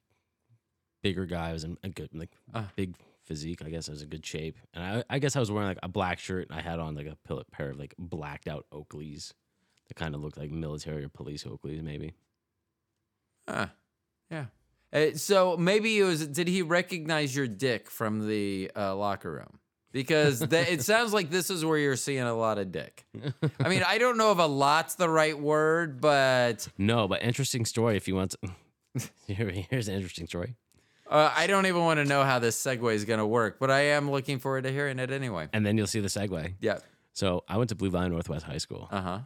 B: bigger guy. I was in a good, like
A: Uh.
B: big physique. I guess I was in good shape, and I, I guess I was wearing like a black shirt, and I had on like a pair of like blacked out Oakleys that kind of looked like military or police Oakleys, maybe.
A: Huh. Yeah. Uh, so maybe it was. Did he recognize your dick from the uh, locker room? Because that, it sounds like this is where you're seeing a lot of dick. I mean, I don't know if a lot's the right word, but
B: No, but interesting story. If you want, to, Here, here's an interesting story.
A: uh, I don't even want to know how this segue is going to work. But I am looking forward to hearing it anyway.
B: And then you'll see the segue.
A: Yeah.
B: So I went to Blue Valley Northwest High School,
A: Uh huh.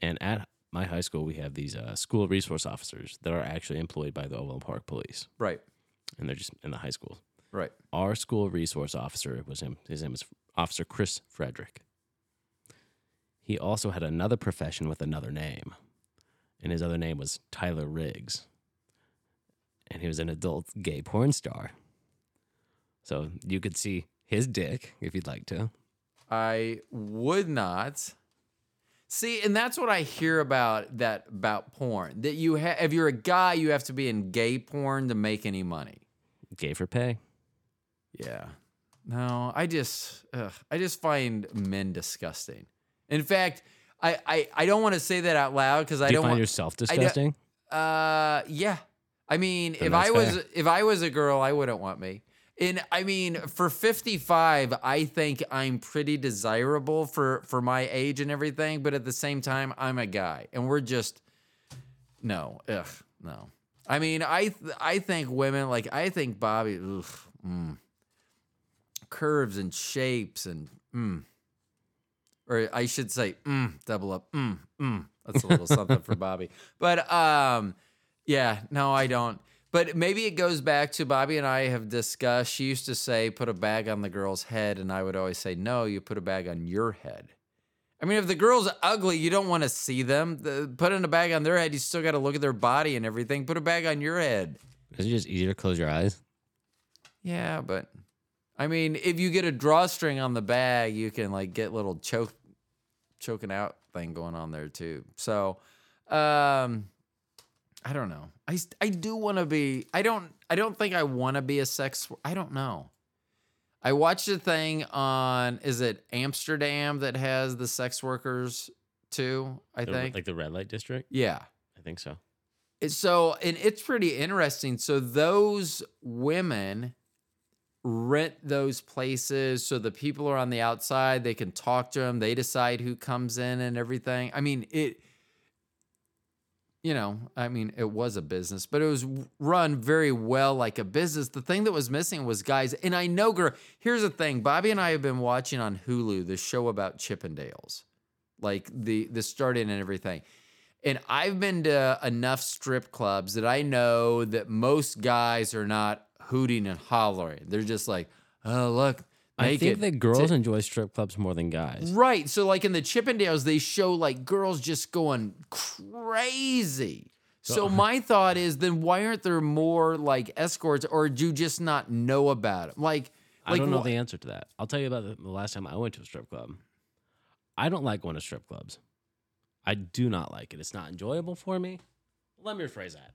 B: and at my high school we have these uh, school resource officers that are actually employed by the Overland Park Police,
A: Right.
B: and they're just in the high school.
A: Right.
B: Our school resource officer was him. His name was Officer Chris Frederick. He also had another profession with another name, and his other name was Tyler Riggs, and he was an adult gay porn star. So you could see his dick if you'd like to.
A: I would not. See, and that's what I hear about that about porn. That you have, if you're a guy, you have to be in gay porn to make any money.
B: Gay for pay.
A: Yeah. No, I just, ugh, I just find men disgusting. In fact, I, I, I don't want to say that out loud because I
B: Do you
A: don't
B: find
A: want.
B: yourself disgusting?
A: Uh, yeah. I mean,
B: Then
A: if I was
B: fair.
A: if I was a girl, I wouldn't want me. And I mean, for 55, I think I'm pretty desirable for for my age and everything, but at the same time, I'm a guy and we're just no. Ugh, no. I mean, I th- I think women like I think Bobby ugh, mm, curves and shapes and mm. or I should say mm, double up mm, mm. That's a little something for Bobby. But um yeah, no, I don't. But maybe it goes back to Bobby and I have discussed. She used to say, put a bag on the girl's head. And I would always say, no, you put a bag on your head. I mean, if the girl's ugly, you don't want to see them. The, putting a bag on their head, you still got to look at their body and everything. Put a bag on your head.
B: Is it just easier to close your eyes?
A: Yeah, but I mean, if you get a drawstring on the bag, you can like get little choke, choking out thing going on there too. So, um, I don't know. I I do want to be. I don't. I don't think I want to be a sex. I don't know. I watched a thing on. Is it Amsterdam that has the sex workers too? I
B: The-
A: think.
B: like the red light district.
A: yeah.
B: I think so.
A: It's so and it's pretty interesting. So those women rent those places so the people are on the outside, they can talk to them, they decide who comes in and everything. I mean, it you know, I mean, it was a business, but it was run very well like a business. The thing that was missing was guys, and I know girl, here's the thing. Bobby and I have been watching on Hulu the show about Chippendales. Like the the starting and everything. And I've been to enough strip clubs that I know that most guys are not hooting and hollering. They're just like, oh, look,
B: I think
A: it.
B: that girls enjoy strip clubs more than guys.
A: Right. So, like in the Chippendales, they show like girls just going crazy. So, my thought is then why aren't there more like escorts or do you just not know about them? Like,
B: I don't know
A: wh-
B: the answer to that. I'll tell you about the last time I went to a strip club. I don't like going to strip clubs. I do not like it. It's not enjoyable for me. Let me rephrase that.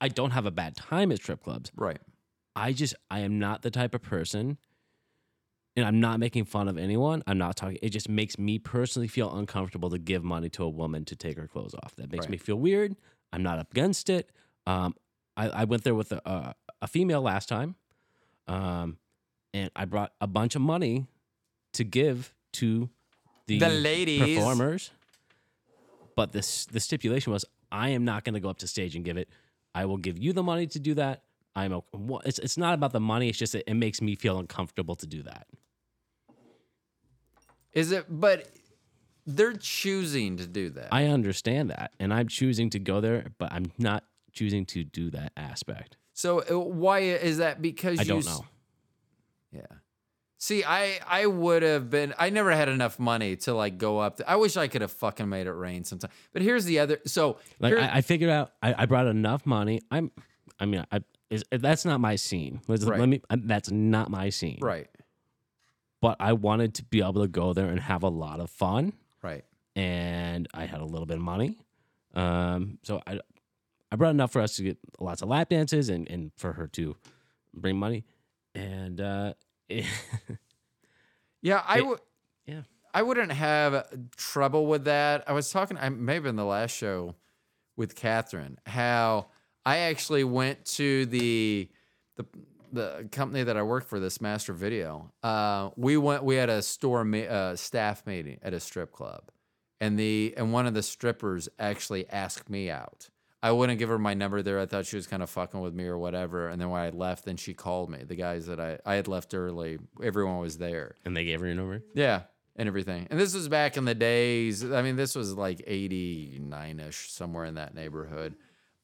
B: I don't have a bad time at strip clubs.
A: right.
B: I just I am not the type of person and I'm not making fun of anyone. I'm not talking it just makes me personally feel uncomfortable to give money to a woman to take her clothes off. That makes
A: Right.
B: me feel weird. I'm not up against it. Um I, I went there with a, a, a female last time, um, and I brought a bunch of money to give to the,
A: The ladies.
B: performers. But this the stipulation was I am not going to go up to stage and give it. I will give you the money to do that. I'm okay. It's it's not about the money. It's just that it makes me feel uncomfortable to do that.
A: Is it? But they're choosing to do that.
B: I understand that, and I'm choosing to go there, but I'm not choosing to do that aspect.
A: so uh, why is that? Because
B: I
A: you
B: don't
A: s-
B: know.
A: Yeah. See, I I would have been. I never had enough money to like go up. To, I wish I could have fucking made it rain sometime. But here's the other. So
B: Like
A: here-
B: I, I figured out, I, I brought enough money. I'm, I mean, I is, that's not my scene. Let's-
A: Right.
B: Let me. uh, That's not my scene.
A: right,
B: But I wanted to be able to go there and have a lot of fun,
A: right.
B: and I had a little bit of money. Um, so I, I brought enough for us to get lots of lap dances and and for her to bring money, and uh,
A: Yeah, I would.
B: yeah.
A: I wouldn't have trouble with that. I was talking, I maybe in the last show with Catherine, how I actually went to the the the company that I work for, this Master Video. Uh, we went, we had a store me, uh, staff meeting at a strip club, and the and one of the strippers actually asked me out. I wouldn't give her my number there. I thought she was kind of fucking with me or whatever. And then when I left, then she called me. The guys that I I had left early, everyone was there.
B: and they gave her your number.
A: Yeah, and everything. And this was back in the days. I mean, this was like 89 ish, somewhere in that neighborhood.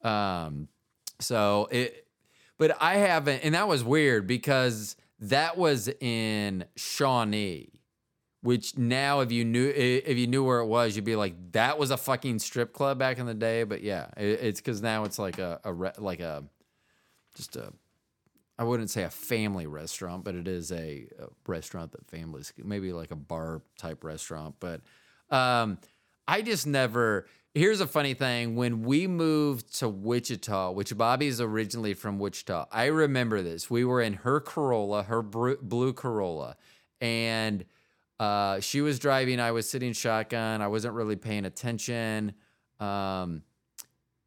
A: Um, so it, but I haven't, and that was weird because that was in Shawnee, which now if you knew if you knew where it was, you'd be like, that was a fucking strip club back in the day. But yeah, it, it's because now it's like a, a re, like a just a I wouldn't say a family restaurant, but it is a, a restaurant that families maybe like a bar type restaurant. But um, I just never. Here's a funny thing: when we moved to Wichita, which Bobby's originally from Wichita, I remember this. We were in her Corolla, her blue Corolla, and uh, she was driving. I was sitting shotgun. I wasn't really paying attention. Um,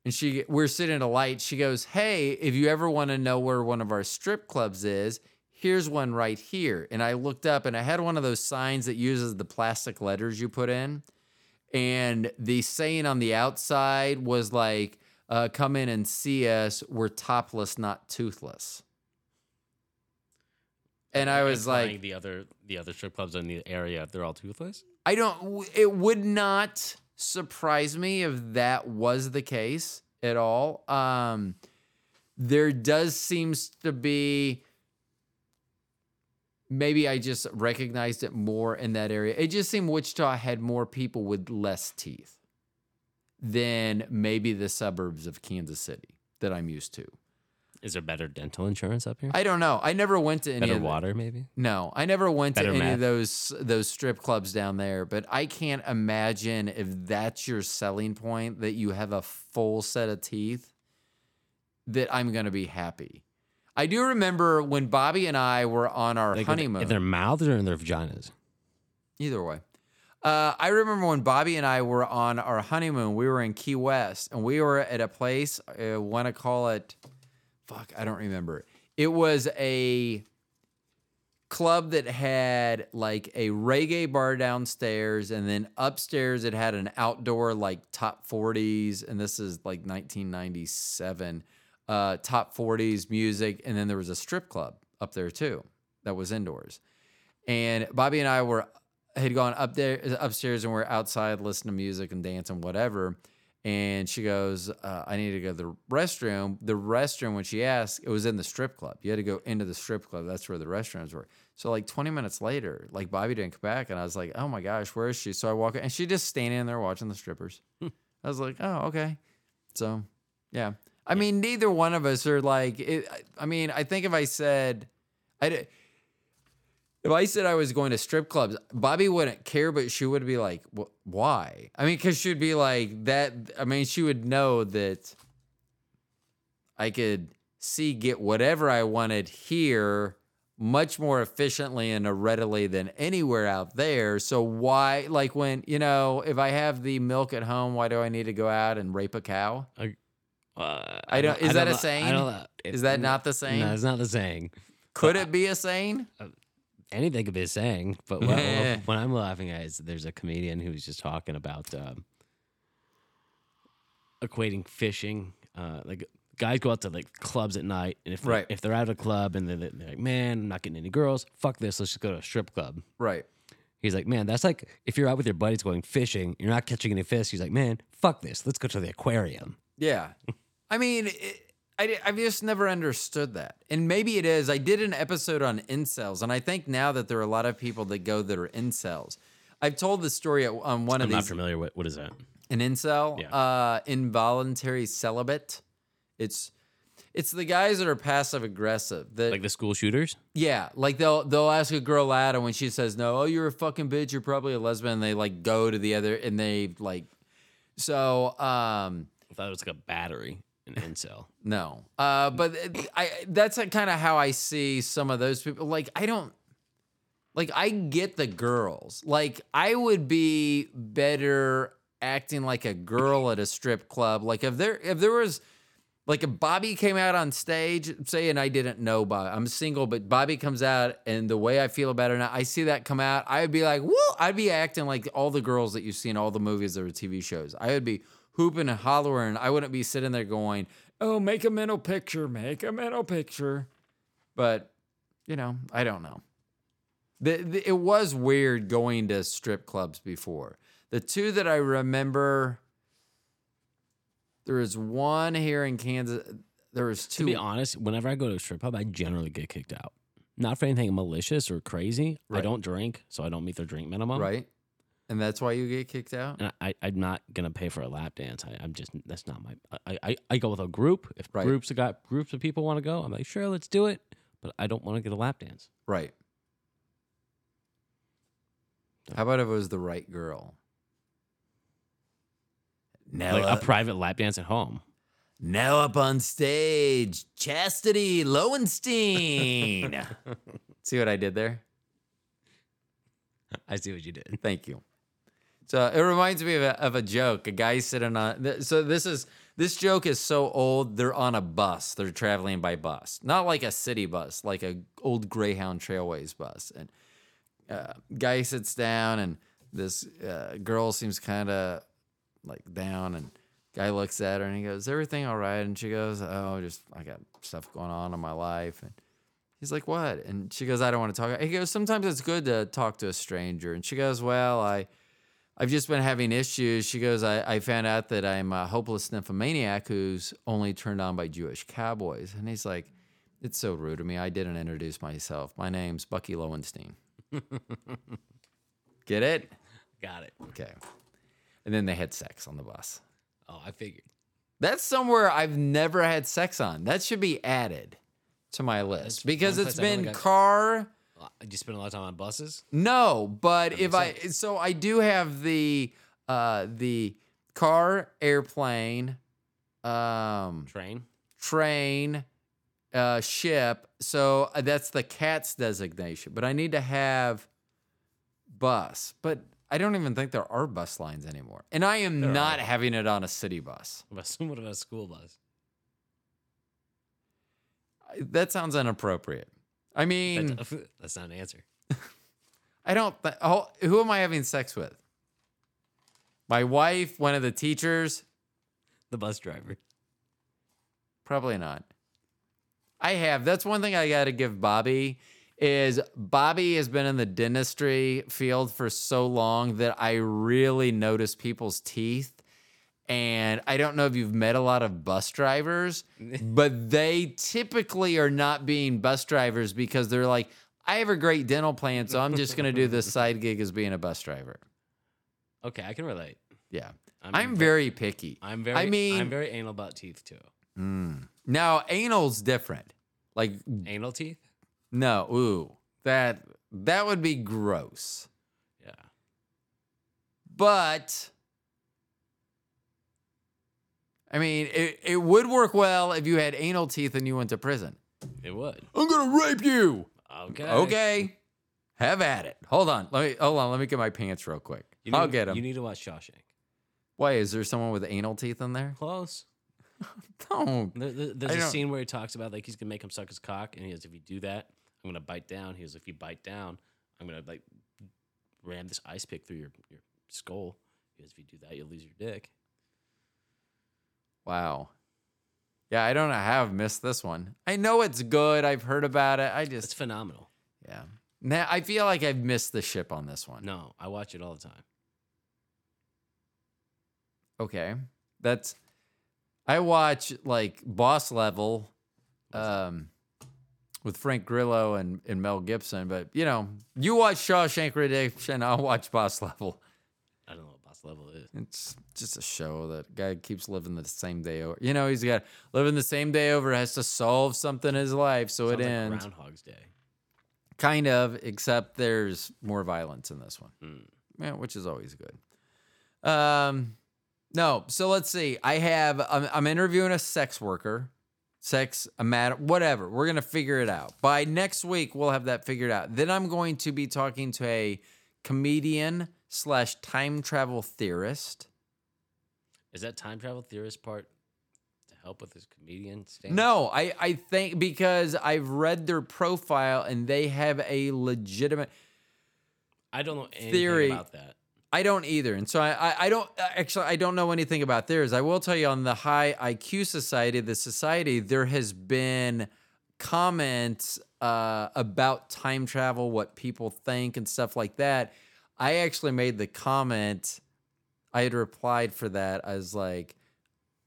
A: and she we're sitting at a light she goes hey if you ever want to know where one of our strip clubs is here's one right here and i looked up and i had one of those signs that uses the plastic letters you put in and the saying on the outside was like uh, come in and see us we're topless not toothless and i was like
B: the other the other strip clubs in the area, they're all toothless.
A: I don't. It would not surprise me if that was the case at all. Um, there does seems to be. Maybe I just recognized it more in that area. It just seemed Wichita had more people with less teeth than maybe the suburbs of Kansas City that I'm used to.
B: Is there better dental insurance up here?
A: I don't know. I never went to any
B: better
A: of the-
B: water, maybe.
A: no, I never went to
B: Better
A: any
B: math.
A: of those those strip clubs down there, but I can't imagine if that's your selling point that you have a full set of teeth that I'm going to be happy. I do remember when Bobby and I were on our
B: Like,
A: honeymoon.
B: In their mouths or in their vaginas?
A: Either way. Uh, I remember when Bobby and I were on our honeymoon, we were in Key West and we were at a place, I want to call it, fuck, I don't remember. It was a club that had like a reggae bar downstairs and then upstairs it had an outdoor like top 40s and this is like 1997 uh top 40s music and then there was a strip club up there too that was indoors. And Bobby and I were had gone up there upstairs and we're outside listening to music and dancing whatever. And she goes uh, I need to go to the restroom. The restroom when she asked it was in the strip club. You had to go into the strip club. That's where the restrooms were. So like 20 minutes later like Bobby didn't come back and I was like oh my gosh where is she? So I walk in and she just standing there watching the strippers. I was like oh okay. So yeah I mean neither one of us are like it, I mean I think if I said I if I said I was going to strip clubs, Bobby wouldn't care, but she would be like, "Why?" I mean, because she'd be like that. I mean, she would know that I could see get whatever I wanted here much more efficiently and readily than anywhere out there. So why, like when you know, if I have the milk at home, why do I need to go out and rape a cow?
B: A, Uh,
A: I don't- is that a saying?
B: I don't know.
A: Is that not the saying?
B: No, it's not the saying.
A: Could it be a saying?
B: Anything could be a saying, but what, what, what I'm laughing at is there's a comedian who's just talking about um, equating fishing. Uh, like guys go out to like clubs at night, and if
A: Right.
B: if they're at a club and they're, they're like, "Man, I'm not getting any girls. Fuck this. Let's just go to a strip club."
A: Right.
B: He's like, "Man, that's like if you're out with your buddies going fishing, you're not catching any fish." He's like, "Man, fuck this. Let's go to the aquarium."
A: Yeah. I mean, it, I, I've just never understood that. And maybe it is. I did an episode on incels, and I think now that there are a lot of people that go that are incels. I've told the story on one
B: I'm
A: of these.
B: I'm not familiar. What what is that?
A: An incel,
B: Yeah.
A: uh, involuntary celibate. It's it's the guys that are passive aggressive. That
B: Like the school shooters?
A: yeah, like they'll they'll ask a girl out, and when she says no, oh, you're a fucking bitch. You're probably a lesbian. And they like go to the other, and they like. So um,
B: I thought it was like a battery, an incel.
A: No, uh, but I that's kind of how I see some of those people. Like I don't, like I get the girls. Like I would be better acting like a girl at a strip club. Like if there if there was like if Bobby came out on stage, say, and I didn't know Bobby, I'm single, but Bobby comes out, and the way I feel about her now, I see that come out, I would be like, whoa, I'd be acting like all the girls that you see in all the movies or TV shows. I would be hooping and hollering. I wouldn't be sitting there going, oh, make a mental picture, make a mental picture. But, you know, I don't know. The, the, it was weird going to strip clubs before. The two that I remember, there was one here in Kansas. There was
B: To be honest, whenever I go to a strip club, I generally get kicked out. Not for anything malicious or crazy. I don't drink, so I don't meet their drink minimum.
A: right? And that's why you get kicked out?
B: And I, I'm not gonna pay for a lap dance. I, I'm just that's not my. I, I, I go with a group. If
A: Right.
B: groups have got groups of people want to go, I'm like, sure, let's do it. But I don't want to get a lap dance.
A: Right. How about if it was the right girl? Now,
B: Like
A: up,
B: a private lap dance at home.
A: now up on stage, Chastity Lowenstein. See what I did there?
B: I see what you did.
A: Thank you. So it reminds me of a, of a joke. A guy sitting on. So this is this joke is so old. They're on a bus. They're traveling by bus, not like a city bus, like a old Greyhound Trailways bus. And uh, guy sits down, and this uh, girl seems kind of like down, and guy looks at her and he goes, "Is everything all right?" And she goes, "Oh, just I got stuff going on in my life." And He's like, "What?" And she goes, "I don't want to talk." He goes, "Sometimes it's good to talk to a stranger." And she goes, "Well, I, I've just been having issues." She goes, "I, I found out that I'm a hopeless nymphomaniac who's only turned on by Jewish cowboys." And he's like, "It's so rude of me. I didn't introduce myself. My name's Bucky Lowenstein." Get it?
B: Got it.
A: Okay. And then they had sex on the bus.
B: Oh, I figured.
A: That's somewhere I've never had sex on. That should be added to my list because
B: one
A: it's
B: place I've only
A: been car.
B: Uh, You spend a lot of time on buses.
A: No, but if I
B: makes
A: so I do have the uh the car, airplane, um
B: Train.
A: train, uh ship. So uh, that's the cat's designation, but I need to have bus. But I don't even think there are bus lines anymore. And I am
B: There
A: not
B: are.
A: having it on a city bus.
B: What about a school bus?
A: That sounds inappropriate. I mean,
B: That's, that's not an answer.
A: I don't. Oh, who am I having sex with? My wife, one of the teachers?
B: The bus driver.
A: Probably not. I have. That's one thing I got to give Bobby is Bobby has been in the dentistry field for so long that I really notice people's teeth. And I don't know if you've met a lot of bus drivers, but they typically are not being bus drivers because they're like, I have a great dental plan, so I'm just going to do this side gig as being a bus driver.
B: Okay, I can relate.
A: Yeah.
B: I'm,
A: I'm
B: ve-
A: very picky.
B: I'm very.
A: I mean-
B: I'm very anal about teeth too.
A: Mm. Now, anal's different. Like
B: Anal teeth.
A: No, ooh, that that would be gross.
B: Yeah.
A: But I mean, it, it would work well if you had anal teeth and you went to prison.
B: It would.
A: I'm gonna rape you.
B: Okay.
A: Okay, have at it. Hold on, let me hold on. Let me get my pants real quick.
B: You need,
A: I'll get them.
B: You need to watch Shawshank.
A: Why is there someone with anal teeth in there?
B: Close.
A: Don't.
B: There- there- There's a
A: don't-
B: scene where he talks about like he's gonna make him suck his cock, and he goes, "If you do that, I'm gonna bite down." He goes, "If you bite down, I'm gonna like ram this ice pick through your your skull." He goes, "If you do that, you'll lose your dick."
A: Wow. Yeah, I don't know how I've missed this one. I know it's good. I've heard about it. I just It's
B: phenomenal.
A: yeah. Nah, I feel like I've missed the ship on this one.
B: No, I watch it all the time.
A: Okay. That's I watch like boss level um with Frank Grillo and, and Mel Gibson, but you know, you watch Shawshank Redemption, I'll watch boss level.
B: I don't know level is.
A: It's just a show that guy keeps living the same day over. You know, he's got living the same day over, has to solve something in his life, so
B: Sounds
A: it
B: like
A: ends.
B: Groundhog's Day.
A: Kind of, except there's more violence in this one.
B: Mm.
A: Yeah, which is always good. Um, no, so let's see. I have I'm, I'm interviewing a sex worker, sex a matter, whatever. We're gonna figure it out by next week. We'll have that figured out. Then I'm going to be talking to a comedian slash time travel theorist.
B: Is that time travel theorist part to help with his comedian stand?
A: No, I I think because I've read their profile and they have a legitimate.
B: I don't know anything
A: Theory.
B: about that.
A: I don't either, and so I, I I don't actually I don't know anything about theirs. I will tell you on the High IQ Society, the society, there has been comments uh, about time travel, what people think, and stuff like that. I actually made the comment. I had replied for that. I was like,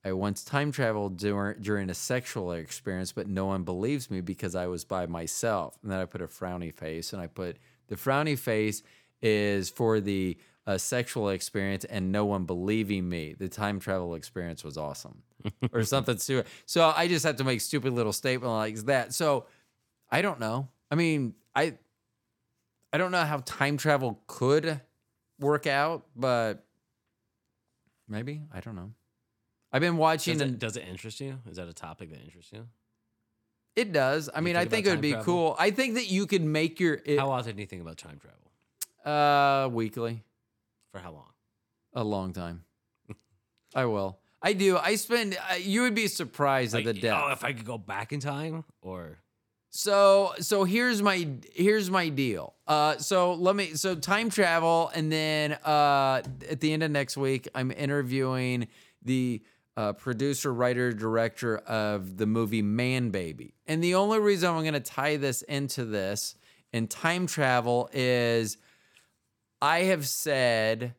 A: I once time traveled during during a sexual experience, but no one believes me because I was by myself. And then I put a frowny face, and I put the frowny face is for the uh, sexual experience, and no one believing me. The time travel experience was awesome, or something stupid. So I just have to make stupid little statement like that. So I don't know. I mean, I I don't know how time travel could work out, but maybe I don't know. I've been watching
B: Does
A: and
B: it, does it interest you? Is that a topic that interests you?
A: it does. I
B: You
A: mean, I
B: think
A: think it would be
B: travel?
A: cool. I think that you could make your it,
B: How often do you think about time travel?
A: uh weekly
B: For how long?
A: a long time. I will. I do. I spend. Uh, you would be surprised at the depth.
B: Oh, if I could go back in time, or
A: So so here's my here's my deal. Uh so let me so time travel and then uh at the end of next week I'm interviewing the uh, producer, writer, director of the movie Man Baby. And the only reason I'm going to tie this into this in time travel is I have said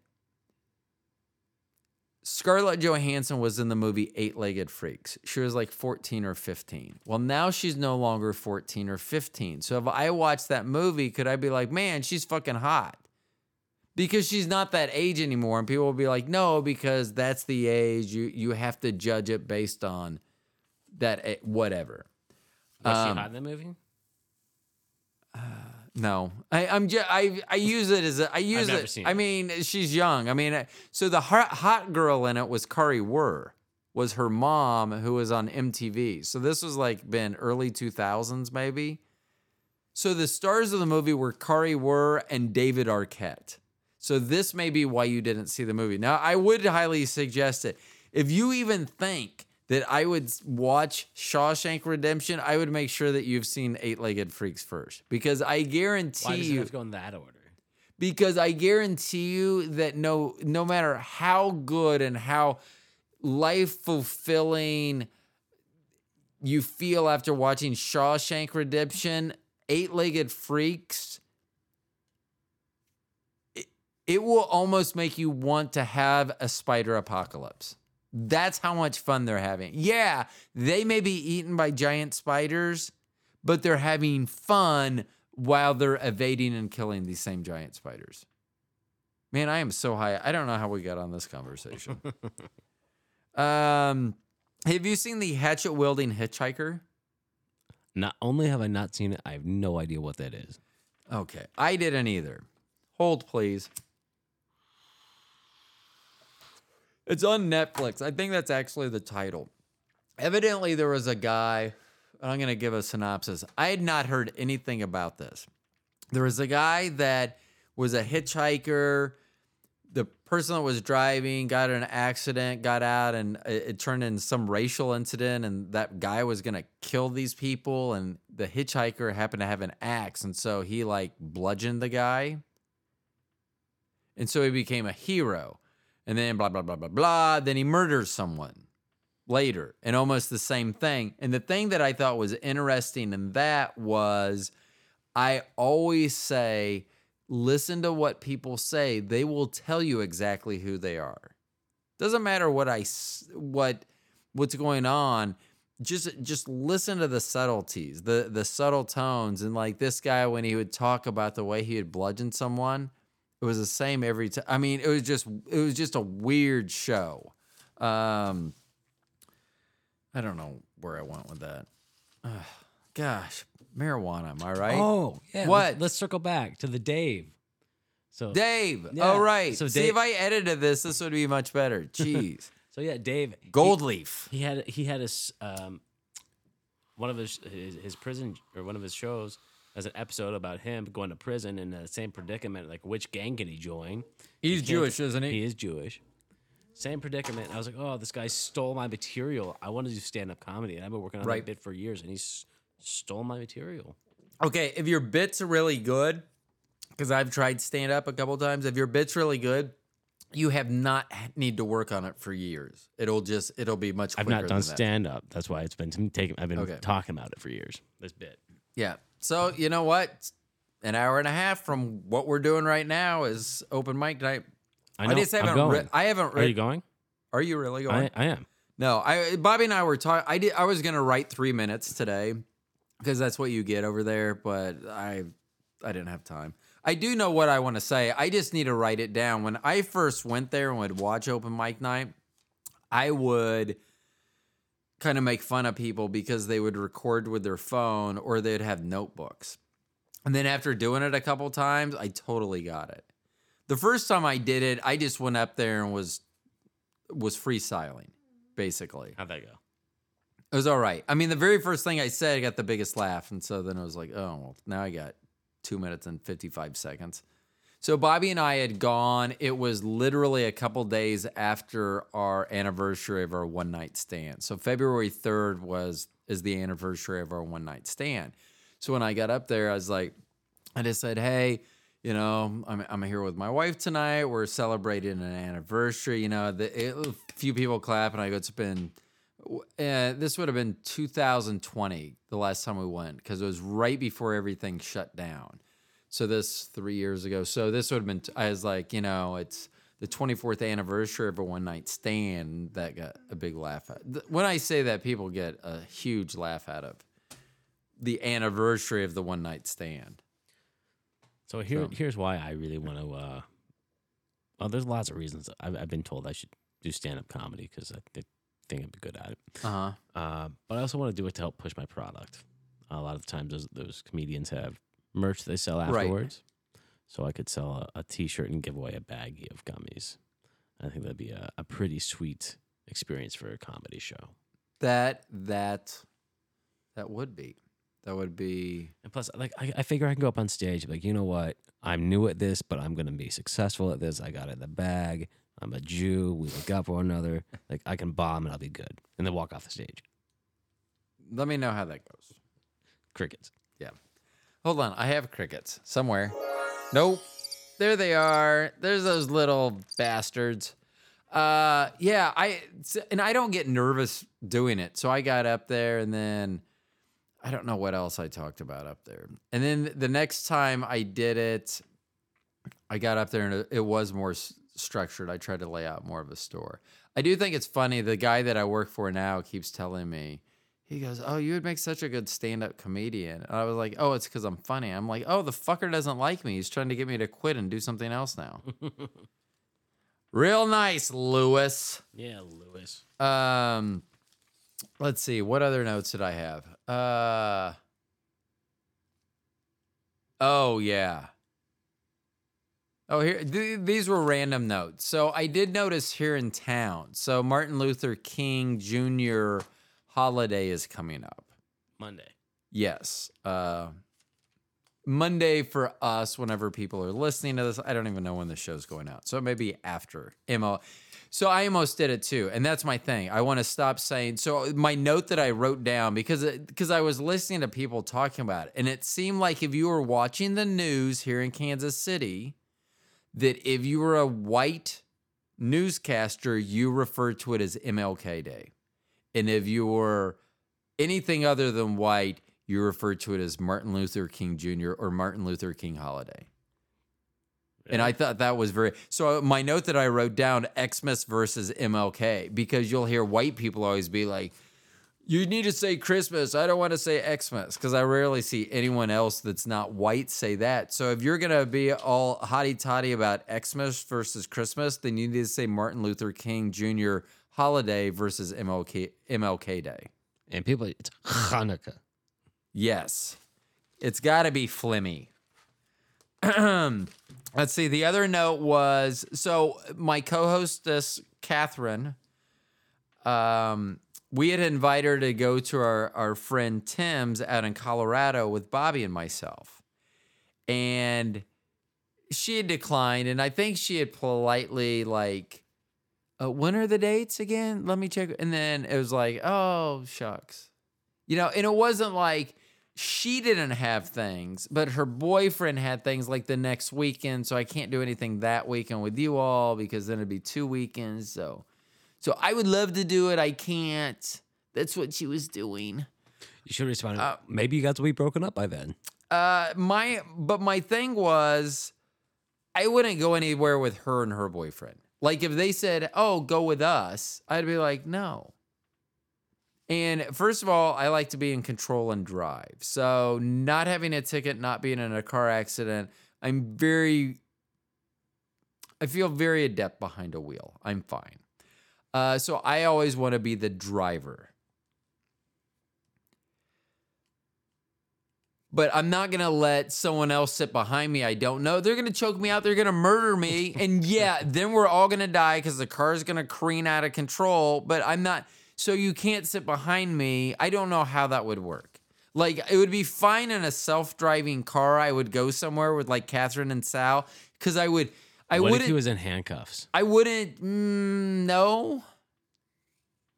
A: Scarlett Johansson was in the movie Eight Legged Freaks. She was like 14 or 15. Well, now she's no longer 14 or 15. So if I watched that movie, could I be like, man, she's fucking hot? Because she's not that age anymore. And people will be like, no, because that's the age. You you have to judge it based on that eh, whatever.
B: was
A: Um,
B: she hot in that movie?
A: No, I, I'm just I I use it as a I use
B: never
A: it. I
B: it.
A: mean, she's young. I mean, so the hot, hot girl in it was Kari Wuhrer, was her mom who was on MTV. So this was like been early 2000s maybe. So the stars of the movie were Kari Wuhrer and David Arquette. So this may be why you didn't see the movie. Now I would highly suggest it. If you even think that I would watch Shawshank Redemption, I would make sure that you've seen Eight Legged Freaks first, because I guarantee
B: Why does it
A: you
B: have to go in that order?
A: because I guarantee you that no no matter how good and how life fulfilling you feel after watching Shawshank Redemption, Eight Legged Freaks, it, it will almost make you want to have a spider apocalypse. That's how much fun they're having. Yeah, they may be eaten by giant spiders, but they're having fun while they're evading and killing these same giant spiders. Man, I am so high. I don't know how we got on this conversation. um, have you seen the hatchet wielding hitchhiker?
B: Not only have I not seen it, I have no idea what that is.
A: Okay, I didn't either. Hold, please. It's on Netflix. I think that's actually the title. Evidently, there was a guy, I'm going to give a synopsis. I had not heard anything about this. There was a guy that was a hitchhiker the person that was driving got in an accident, got out, and it, it turned into some racial incident, and that guy was gonna kill these people, and the hitchhiker happened to have an axe, and so he like bludgeoned the guy, and so he became a hero, and then blah blah blah blah blah. Then he murders someone later, and almost the same thing. And the thing that I thought was interesting in that was, I always say listen to what people say they will tell you exactly who they are doesn't matter what I what what's going on just just listen to the subtleties the the subtle tones and like this guy when he would talk about the way he would bludgeon someone it was the same every time i mean it was just it was just a weird show um i don't know where i went with that gosh marijuana am i right
B: Oh, yeah.
A: What?
B: Let's, let's circle back to the Dave. So
A: Dave.
B: Yeah.
A: Oh, right.
B: So
A: See,
B: Dave-
A: if I edited this, this would be much better. Jeez.
B: so yeah, Dave he-
A: Gold leaf.
B: He had he had his um one of his, his his prison or one of his shows as an episode about him going to prison in the same predicament. Like, which gang can he join?
A: He's
B: can't-
A: Jewish, isn't
B: He He is Jewish. Same predicament. I was like, oh, this guy stole my material. I want to do stand up comedy, and I've been working on
A: Right.
B: that bit for years, and he s- stole my material.
A: Okay, if your bit's are really good, because I've tried stand up a couple times, if your bit's really good, you have not need to work on it for years. It'll just it'll be much.
B: I've not done stand up. That's why it's been taking. I've been
A: Okay.
B: talking about it for years. This bit.
A: Yeah. So you know what? An hour and a half from what we're doing right now is open mic night.
B: I,
A: I,
B: know,
A: just
B: I'm
A: haven't.
B: going.
A: Writ- I haven't.
B: Are you going?
A: Are you really going?
B: I, I am.
A: No, I Bobby and I were talking. I did. I was gonna write three minutes today because that's what you get over there, but I I didn't have time. I do know what I want to say. I just need to write it down. When I first went there and would watch open mic night, I would kind of make fun of people because they would record with their phone or they'd have notebooks. And then after doing it a couple times, I totally got it. The first time I did it, I just went up there and was was freestyling, basically.
B: How'd that go?
A: It was all right. I mean, the very first thing I said, I got the biggest laugh. And so then I was like, oh, well, now I got two minutes and 55 seconds. So Bobby and I had gone. It was literally a couple days after our anniversary of our one night stand. So February 3rd was is the anniversary of our one night stand. So when I got up there, I was like, I just said, hey, you know, I'm, I'm here with my wife tonight. We're celebrating an anniversary. You know, the, it, a few people clap, and I go, it's been uh, this would have been 2020 the last time we went because it was right before everything shut down so this three years ago so this would have been i was like you know it's the 24th anniversary of a one night stand that got a big laugh at when i say that people get a huge laugh out of the anniversary of the one night stand
B: So here,
A: So-
B: here's why I really want to. Uh, well, there's lots of reasons. I've, I've been told I should do stand up comedy because I thi- think I'd be good at it.
A: uh-huh
B: Uh, but I also want to do it to help push my product. a lot of times, those, those comedians have merch they sell
A: Right.
B: afterwards. So I could sell a, a T-shirt and give away a baggie of gummies. I think that'd be a, a pretty sweet experience for a comedy show.
A: that that that would be that would be
B: And plus, like, I, I figure I can go up on stage, like, you know what? I'm new at this, but I'm going to be successful at this. I got it in the bag. I'm a Jew. We look out for one another. Like, I can bomb and I'll be good. And then walk off the stage.
A: let me know how that goes
B: Crickets.
A: Hold on, I have crickets somewhere. Nope. There they are. There's those little bastards. Uh yeah, I and I don't get nervous doing it. So I got up there and then I don't know what else I talked about up there. And then the next time I did it, I got up there and it- was more structured. I tried to lay out more of a store. I do think it's funny. The guy that I work for now keeps telling me, he goes, Oh, you would make such a good stand up comedian. And I was like, Oh, it's because I'm funny. I'm like, Oh, the fucker doesn't like me. He's trying to get me to quit and do something else now. Real nice, Lewis.
B: Yeah, Lewis.
A: Um, let's see. What other notes did I have? Uh, oh yeah. Oh, here th- these were random notes. So I did notice here in town. So Martin Luther King Jr. holiday is coming up.
B: Monday.
A: Yes. Uh, Monday for us, whenever people are listening to this, I don't even know when the show's going out. So maybe after MO. So I almost did it too, and that's my thing. I want to stop saying. So my note that I wrote down because because I was listening to people talking about it, and it seemed like if you were watching the news here in Kansas City, that if you were a white newscaster, you referred to it as MLK Day, and if you were anything other than white, you referred to it as Martin Luther King Jr. or Martin Luther King holiday. And I thought that was very so. My note that I wrote down Xmas versus MLK because you'll hear white people always be like, "You need to say Christmas." I don't want to say Xmas because I rarely see anyone else that's not white say that. So if you're gonna be all hotty toddy about Xmas versus Christmas, then you need to say Martin Luther King Jr. holiday versus MLK MLK Day.
B: And people, it's Hanukkah.
A: Yes. It's got to be Flimmy. Let's see. The other note was so my co hostess, Catherine, um, we had invited her to go to our, our friend Tim's out in Colorado with Bobby and myself. And she had declined. And I think she had politely, like, uh, when are the dates again? Let me check. And then it was like, oh, shucks. You know, and it wasn't like she didn't have things, but her boyfriend had things like the next weekend. So I can't do anything that weekend with you all because then it'd be two weekends. So, so I would love to do it. I can't. That's what she was doing.
B: You should respond.
A: Uh,
B: Maybe you guys will be broken up by then.
A: Uh, my but my thing was, I wouldn't go anywhere with her and her boyfriend. Like if they said, "Oh, go with us," I'd be like, "No." And first of all, I like to be in control and drive. So, not having a ticket, not being in a car accident, I'm very, I feel very adept behind a wheel. I'm fine. Uh, so, I always want to be the driver. But I'm not going to let someone else sit behind me I don't know. They're going to choke me out. They're going to murder me. And yeah, then we're all going to die because the car is going to careen out of control. But I'm not so you can't sit behind me. I don't know how that would work. Like it would be fine in a self-driving car. I would go somewhere with like Catherine and Sal because I would. I
B: what
A: wouldn't.
B: if he was in handcuffs?
A: I wouldn't. Mm, no.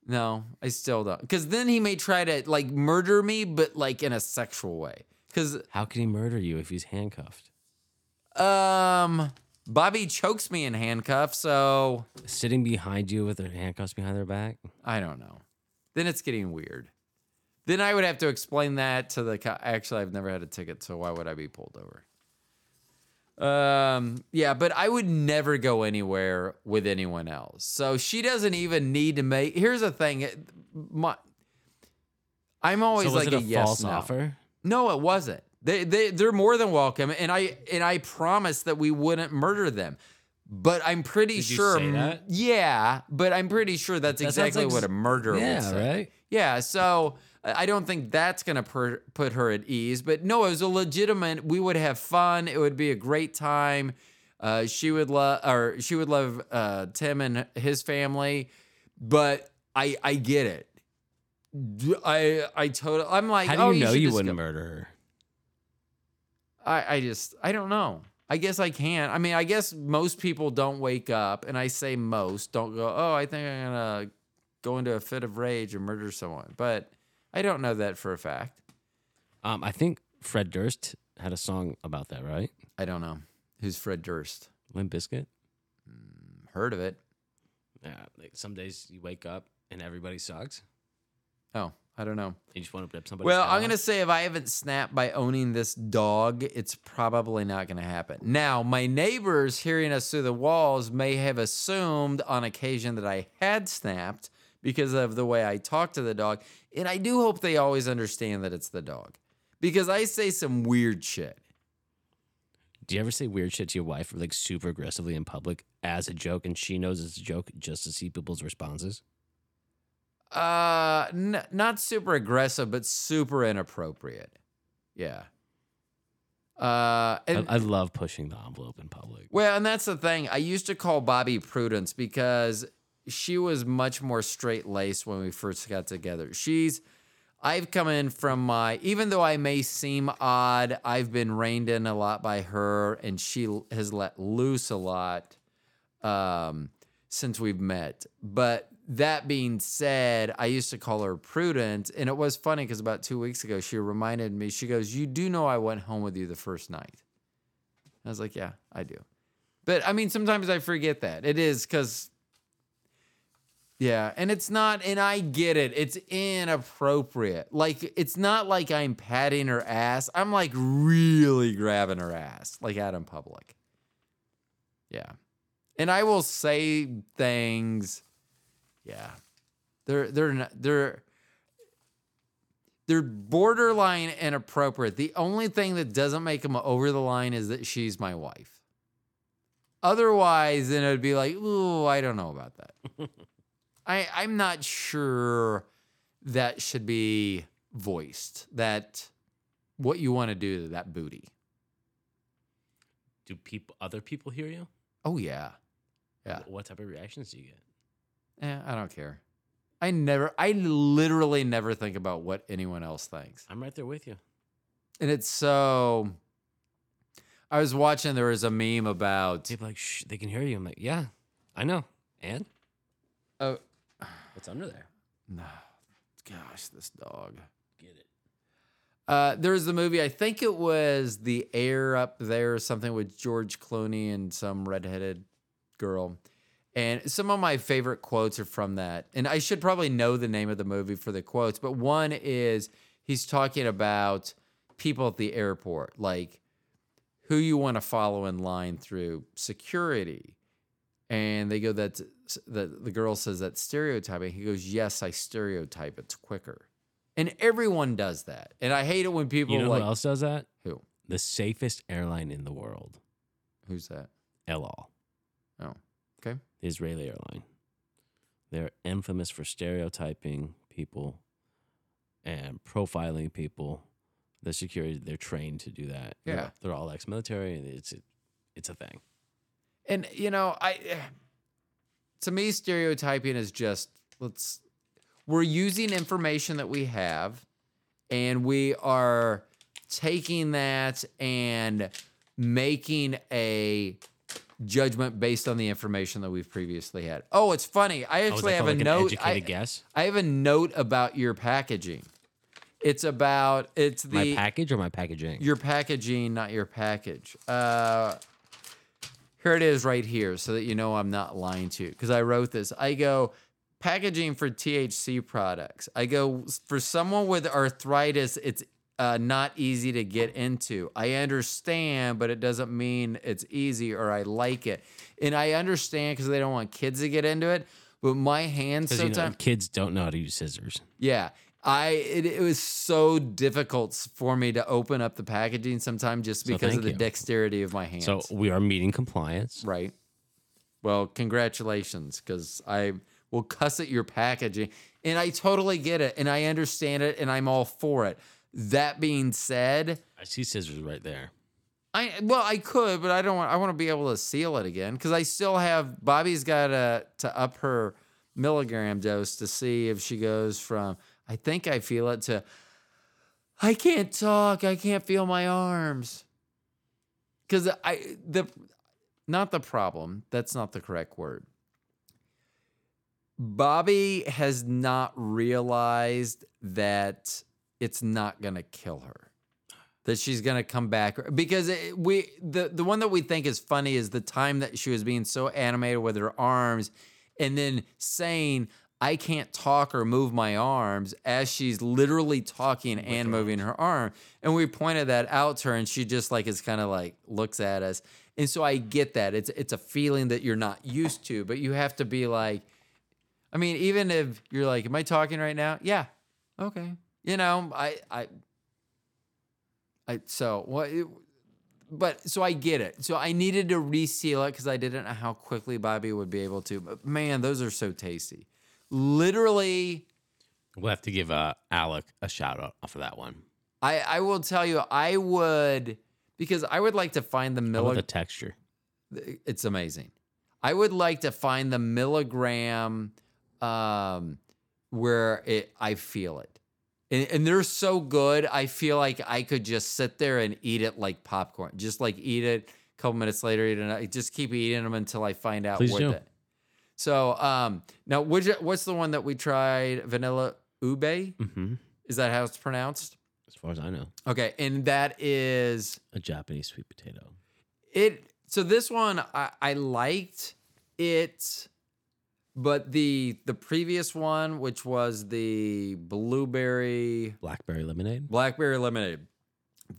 A: No, I still don't. Because then he may try to like murder me, but like in a sexual way. Because
B: How can he murder you if he's handcuffed?
A: um, Bobby chokes me in handcuffs, so
B: Sitting behind you with their handcuffs behind their back?
A: I don't know. Then it's getting weird. Then I would have to explain that to the. Co- Actually, I've never had a ticket, so why would I be pulled over? Um, yeah, but I would never go anywhere with anyone else. So she doesn't even need to make. Here's the thing, my, I'm always
B: so was
A: like
B: it
A: a, yes
B: false
A: no.
B: offer?
A: No, it wasn't. They they they're more than welcome, and I and I promised that we wouldn't murder them. But I'm pretty
B: Did you
A: sure.
B: say that?
A: Yeah, but I'm pretty sure that's
B: That
A: exactly
B: like
A: what a murderer
B: Yeah,
A: would say.
B: right?
A: Yeah, so I don't think that's gonna per- put her at ease. But no, it was a legitimate. We would have fun. It would be a great time. Uh, she would love, or she would love uh, Tim and his family. But I I get it. I I totally. I'm like,
B: How do
A: oh,
B: you know
A: should
B: you wouldn't
A: go-
B: murder her?
A: I, I just I don't know. I guess I can. I mean, I guess most people don't wake up, and I say most don't go. Oh, I think I'm gonna go into a fit of rage and murder someone. But I don't know that for a fact.
B: Um, I think Fred Durst had a song about that, right?
A: I don't know. Who's Fred Durst?
B: Limp Bizkit.
A: Heard of it?
B: Yeah, like some days you wake up and everybody sucks.
A: Oh, I don't know.
B: You just want to rip somebody.
A: Well, I'm gonna say if I haven't snapped by owning this dog, it's probably not gonna happen. Now, my neighbors hearing us through the walls may have assumed on occasion that I had snapped because of the way I talk to the dog, and I do hope they always understand that it's the dog because I say some weird shit.
B: Do you ever say weird shit to your wife, like super aggressively in public as a joke, and she knows it's a joke just to see people's responses?
A: Uh, n- not super aggressive, but super inappropriate. Yeah. Uh, and,
B: I, I love pushing the envelope in public.
A: Well, and that's the thing. I used to call Bobby Prudence because she was much more straight laced when we first got together. She's I've come in from my, even though I may seem odd, I've been reined in a lot by her, and she has let loose a lot um, since we've met. But that being said, I used to call her prudent, and it was funny because about two weeks ago, she reminded me. She goes, "You do know I went home with you the first night." I was like, "Yeah, I do." But I mean, sometimes I forget that it is because yeah, and it's not, and I get it. It's inappropriate. Like, it's not like I'm patting her ass. I'm like really grabbing her ass, like out in public. Yeah. And I will say things. Yeah. They're, they're, not, they're, they're borderline inappropriate. The only thing that doesn't make them over the line is that she's my wife. Otherwise, then it'd be like, ooh, I don't know about that. I, I'm not sure that should be voiced. That what you want to do to that booty.
B: Do people, other people hear you?
A: Oh yeah, Yeah.
B: What type of reactions do you get?
A: Eh, I don't care. I never, I literally never think about what anyone else thinks,
B: I'm right there with you.
A: and it's so. I was watching. There was a meme about.
B: People like, shh, they can hear you. I'm like, yeah, I know. And
A: Oh
B: what's under there?
A: no, gosh, this dog.
B: Get it.
A: Uh, there was the movie. I think it was The Air up there or something with George Clooney and some redheaded girl. And some of my favorite quotes are from that. And I should probably know the name of the movie for the quotes, but one is he's talking about people at the airport, like who you want to follow in line through security. And they go, that's the, the girl says that stereotyping. He goes, Yes, I stereotype. It's quicker. And everyone does that. And I hate it when people
B: You know
A: like
B: who else does that?
A: who?
B: The safest airline in the world,
A: Who's that?
B: El Al,
A: Oh,
B: Israeli airline. They're infamous for stereotyping people and profiling people. The security, they're trained to do that. They're-
A: Yeah.
B: they're all ex-military, and it's a, it's a thing.
A: And you know, I to me stereotyping is just let's we're using information that we have and we are taking that and making a judgment based on the information that we've previously had. Oh, it's funny. I
B: Oh,
A: actually
B: that
A: have
B: called
A: a note.
B: educated
A: I,
B: guess.
A: I have a note about your packaging. It's about it's the
B: my package or my packaging?
A: your packaging, not your package. Uh, here it is right here, so that you know I'm not lying to you. Because I wrote this. I go packaging for THC products. I go for someone with arthritis. It's uh, not easy to get into. I understand, but it doesn't mean it's easy or I like it. And I understand because they don't want kids to get into it. But my hands
B: Because you
A: sometimes.
B: know, kids don't know how to use scissors.
A: Yeah. I it, it was so difficult for me to open up the packaging sometimes just because
B: thank
A: of the
B: you.
A: dexterity of my hands.
B: So we are meeting compliance.
A: right. Well, congratulations cuz I will cuss at your packaging and I totally get it and I understand it and I'm all for it. That being said,
B: I see scissors right there.
A: I well, I could, but I don't want. I want to be able to seal it again because I still have. Bobby's got to to up her milligram dose to see if she goes from. I think I feel it to. I can't talk. I can't feel my arms. Because I the, not the problem. That's not the correct word. Bobby has not realized that it's not gonna kill her. That she's gonna come back because it, we the the one that we think is funny is the time that she was being so animated with her arms and then saying I can't talk or move my arms as she's literally talking oh and moving her arm. And we pointed that out to her and she just like is kind of like looks at us. And so I get that. It's it's a feeling that you're not used to but you have to be like I mean even if you're like am I talking right now? Yeah. Okay you know I I I so what it, but so I get it. So I needed to reseal it because I didn't know how quickly Bobby would be able to. But man, those are so tasty. Literally,
B: We'll have to give uh, Alec a shout out for that one.
A: I I will tell you, I would because I would like to find the milligram.
B: the texture?
A: it's amazing. I would like to find the milligram um, where it I feel it. And, and they're so good. I feel like I could just sit there and eat it like popcorn, just like eat it. A couple minutes later, eat it. I just keep eating them until I find out
B: Please
A: what.
B: do.
A: The, so um, now, which what's the one that we tried? Vanilla ube.
B: hmm
A: Is that how it's pronounced?
B: As far as I know,
A: Okay, and that is
B: a Japanese sweet potato.
A: it. So this one I, I liked it, but the the previous one, which was the blueberry
B: Blackberry lemonade.
A: blackberry lemonade,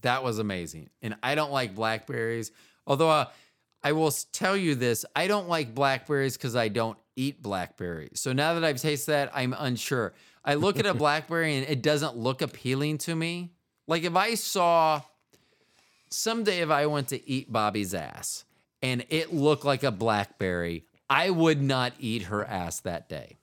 A: that was amazing. And I don't like blackberries, although uh, I will tell you this: I don't like blackberries because I don't eat blackberries. So now that I've tasted that, I'm unsure. I look at a blackberry and it doesn't look appealing to me. Like if I saw someday if I went to eat Bobby's ass and it looked like a blackberry, I would not eat her ass that day.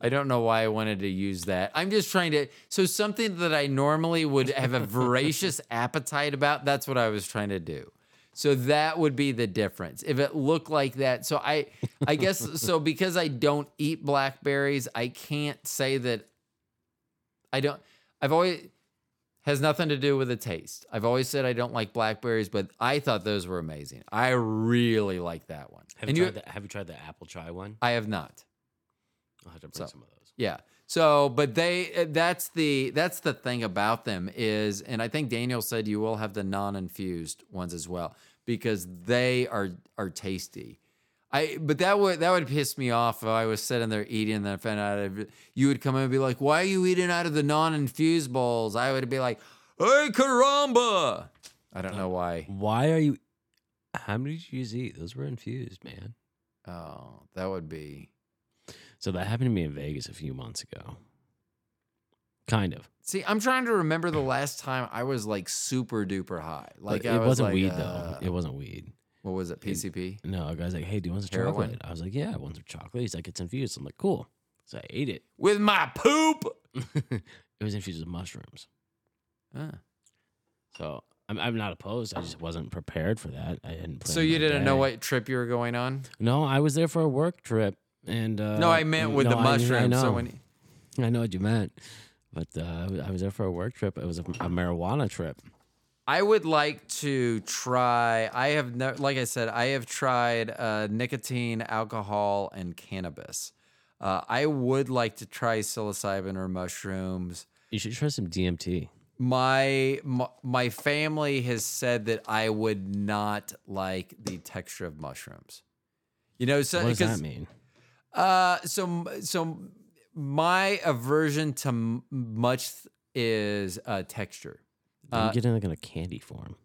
A: I don't know why I wanted to use that. I'm just trying to so something that I normally would have a voracious appetite about, that's what I was trying to do. So that would be the difference. If it looked like that. So I I guess so because I don't eat blackberries, I can't say that I don't I've always has nothing to do with the taste. I've always said I don't like blackberries, but I thought those were amazing. I really like that one.
B: Have you
A: you,
B: tried the Have you tried the apple chai one?
A: I have not.
B: I'll have to bring
A: So-
B: some of those.
A: Yeah. So, but they uh, that's the that's the thing about them is and I think Daniel said you will have the non-infused ones as well because they are are tasty. I but that would that would piss me off if I was sitting there eating and then I found out you would come in and be like, "Why are you eating out of the non-infused bowls?" I would be like, "Hey, caramba!" I don't know why.
B: Why are you? How many did you eat? Those were infused, man.
A: Oh, that would be.
B: So that happened to me in Vegas a few months ago. Kind of.
A: See, I'm trying to remember the last time I was like super duper high. Like
B: But it
A: was
B: wasn't
A: like,
B: weed
A: uh,
B: though. It wasn't weed.
A: What was it? PCP.
B: No, a guy's like, "Hey, do you want some
A: Heroin?
B: chocolate?" I was like, "Yeah, I want some chocolate." He's like, "It's infused." I'm like, "Cool." So I ate it.
A: With my poop.
B: it was infused with mushrooms.
A: Ah.
B: So I'm, I'm not opposed. I just wasn't prepared for that. I hadn't.
A: So you didn't know what trip you were going on?
B: No, I was there for a work trip, and uh,
A: no, I meant with
B: no,
A: the
B: I- I
A: mushrooms.
B: know.
A: so when you-
B: I know what you meant, but uh, I was- I was there for a work trip. It was a, a marijuana trip.
A: I would like to try. I have no, like I said, I have tried uh, nicotine, alcohol, and cannabis. Uh, I would like to try psilocybin or mushrooms.
B: You should try some DMT.
A: My, my my family has said that I would not like the texture of mushrooms. You know, so
B: What does that mean?
A: Uh, so so my aversion to m- much is uh, texture.
B: I'm
A: Uh,
B: getting like in a candy form.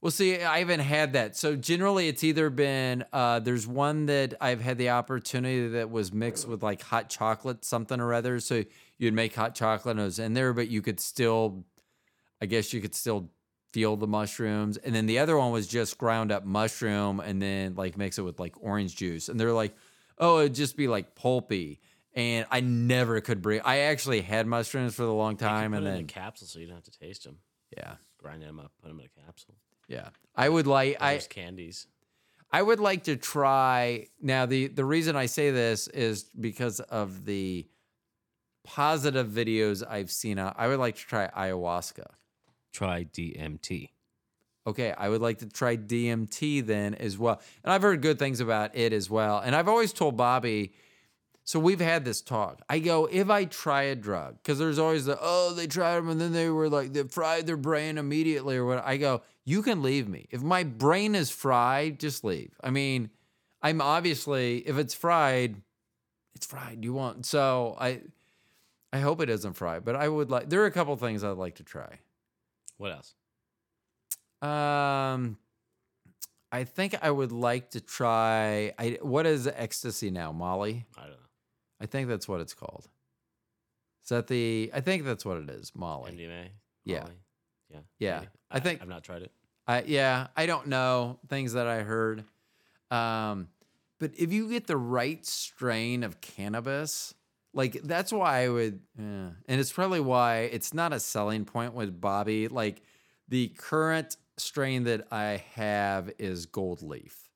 A: Well, see, I haven't had that. So generally, it's either been uh, there's one that I've had the opportunity that was mixed with like hot chocolate, something or other. So you'd make hot chocolate and it was in there, but you could still, I guess you could still feel the mushrooms. And then the other one was just ground up mushroom and then like mix it with like orange juice. And they're like, oh, it'd just be like pulpy. And I never could breathe. I actually had mushrooms for a long time, and then
B: a capsule so you don't have to taste them.
A: Yeah,
B: Grind them up, put them in a capsule.
A: yeah. I would like I.
B: There's candies.
A: I would like to try now the the reason I say this is because of the positive videos I've seen out. I would like to try ayahuasca.
B: Try DMT.
A: Okay, I would like to try DMT then as well. And I've heard good things about it as well. And I've always told Bobby so we've had this talk. I go, if I try a drug, because there's always the, oh, they tried them and then they were like, they fried their brain immediately or what. I go, you can leave me. If my brain is fried, just leave. I mean, I'm obviously, if it's fried, it's fried. You want, so I, I hope it isn't fried, but I would like, there are a couple things I'd like to try.
B: What else?
A: Um, I think I would like to try, I, what is ecstasy now, Molly?
B: I don't know.
A: I think that's what it's called. Is that the? I think that's what it is, Molly.
B: MDMA.
A: Yeah.
B: Molly? Yeah.
A: Yeah,
B: maybe.
A: I think-
B: I've not tried it.
A: I yeah, I don't know things that I heard. Um, but if you get the right strain of cannabis, like that's why I would, yeah. and it's probably why it's not a selling point with Bobby. Like the current strain that I have is gold leaf,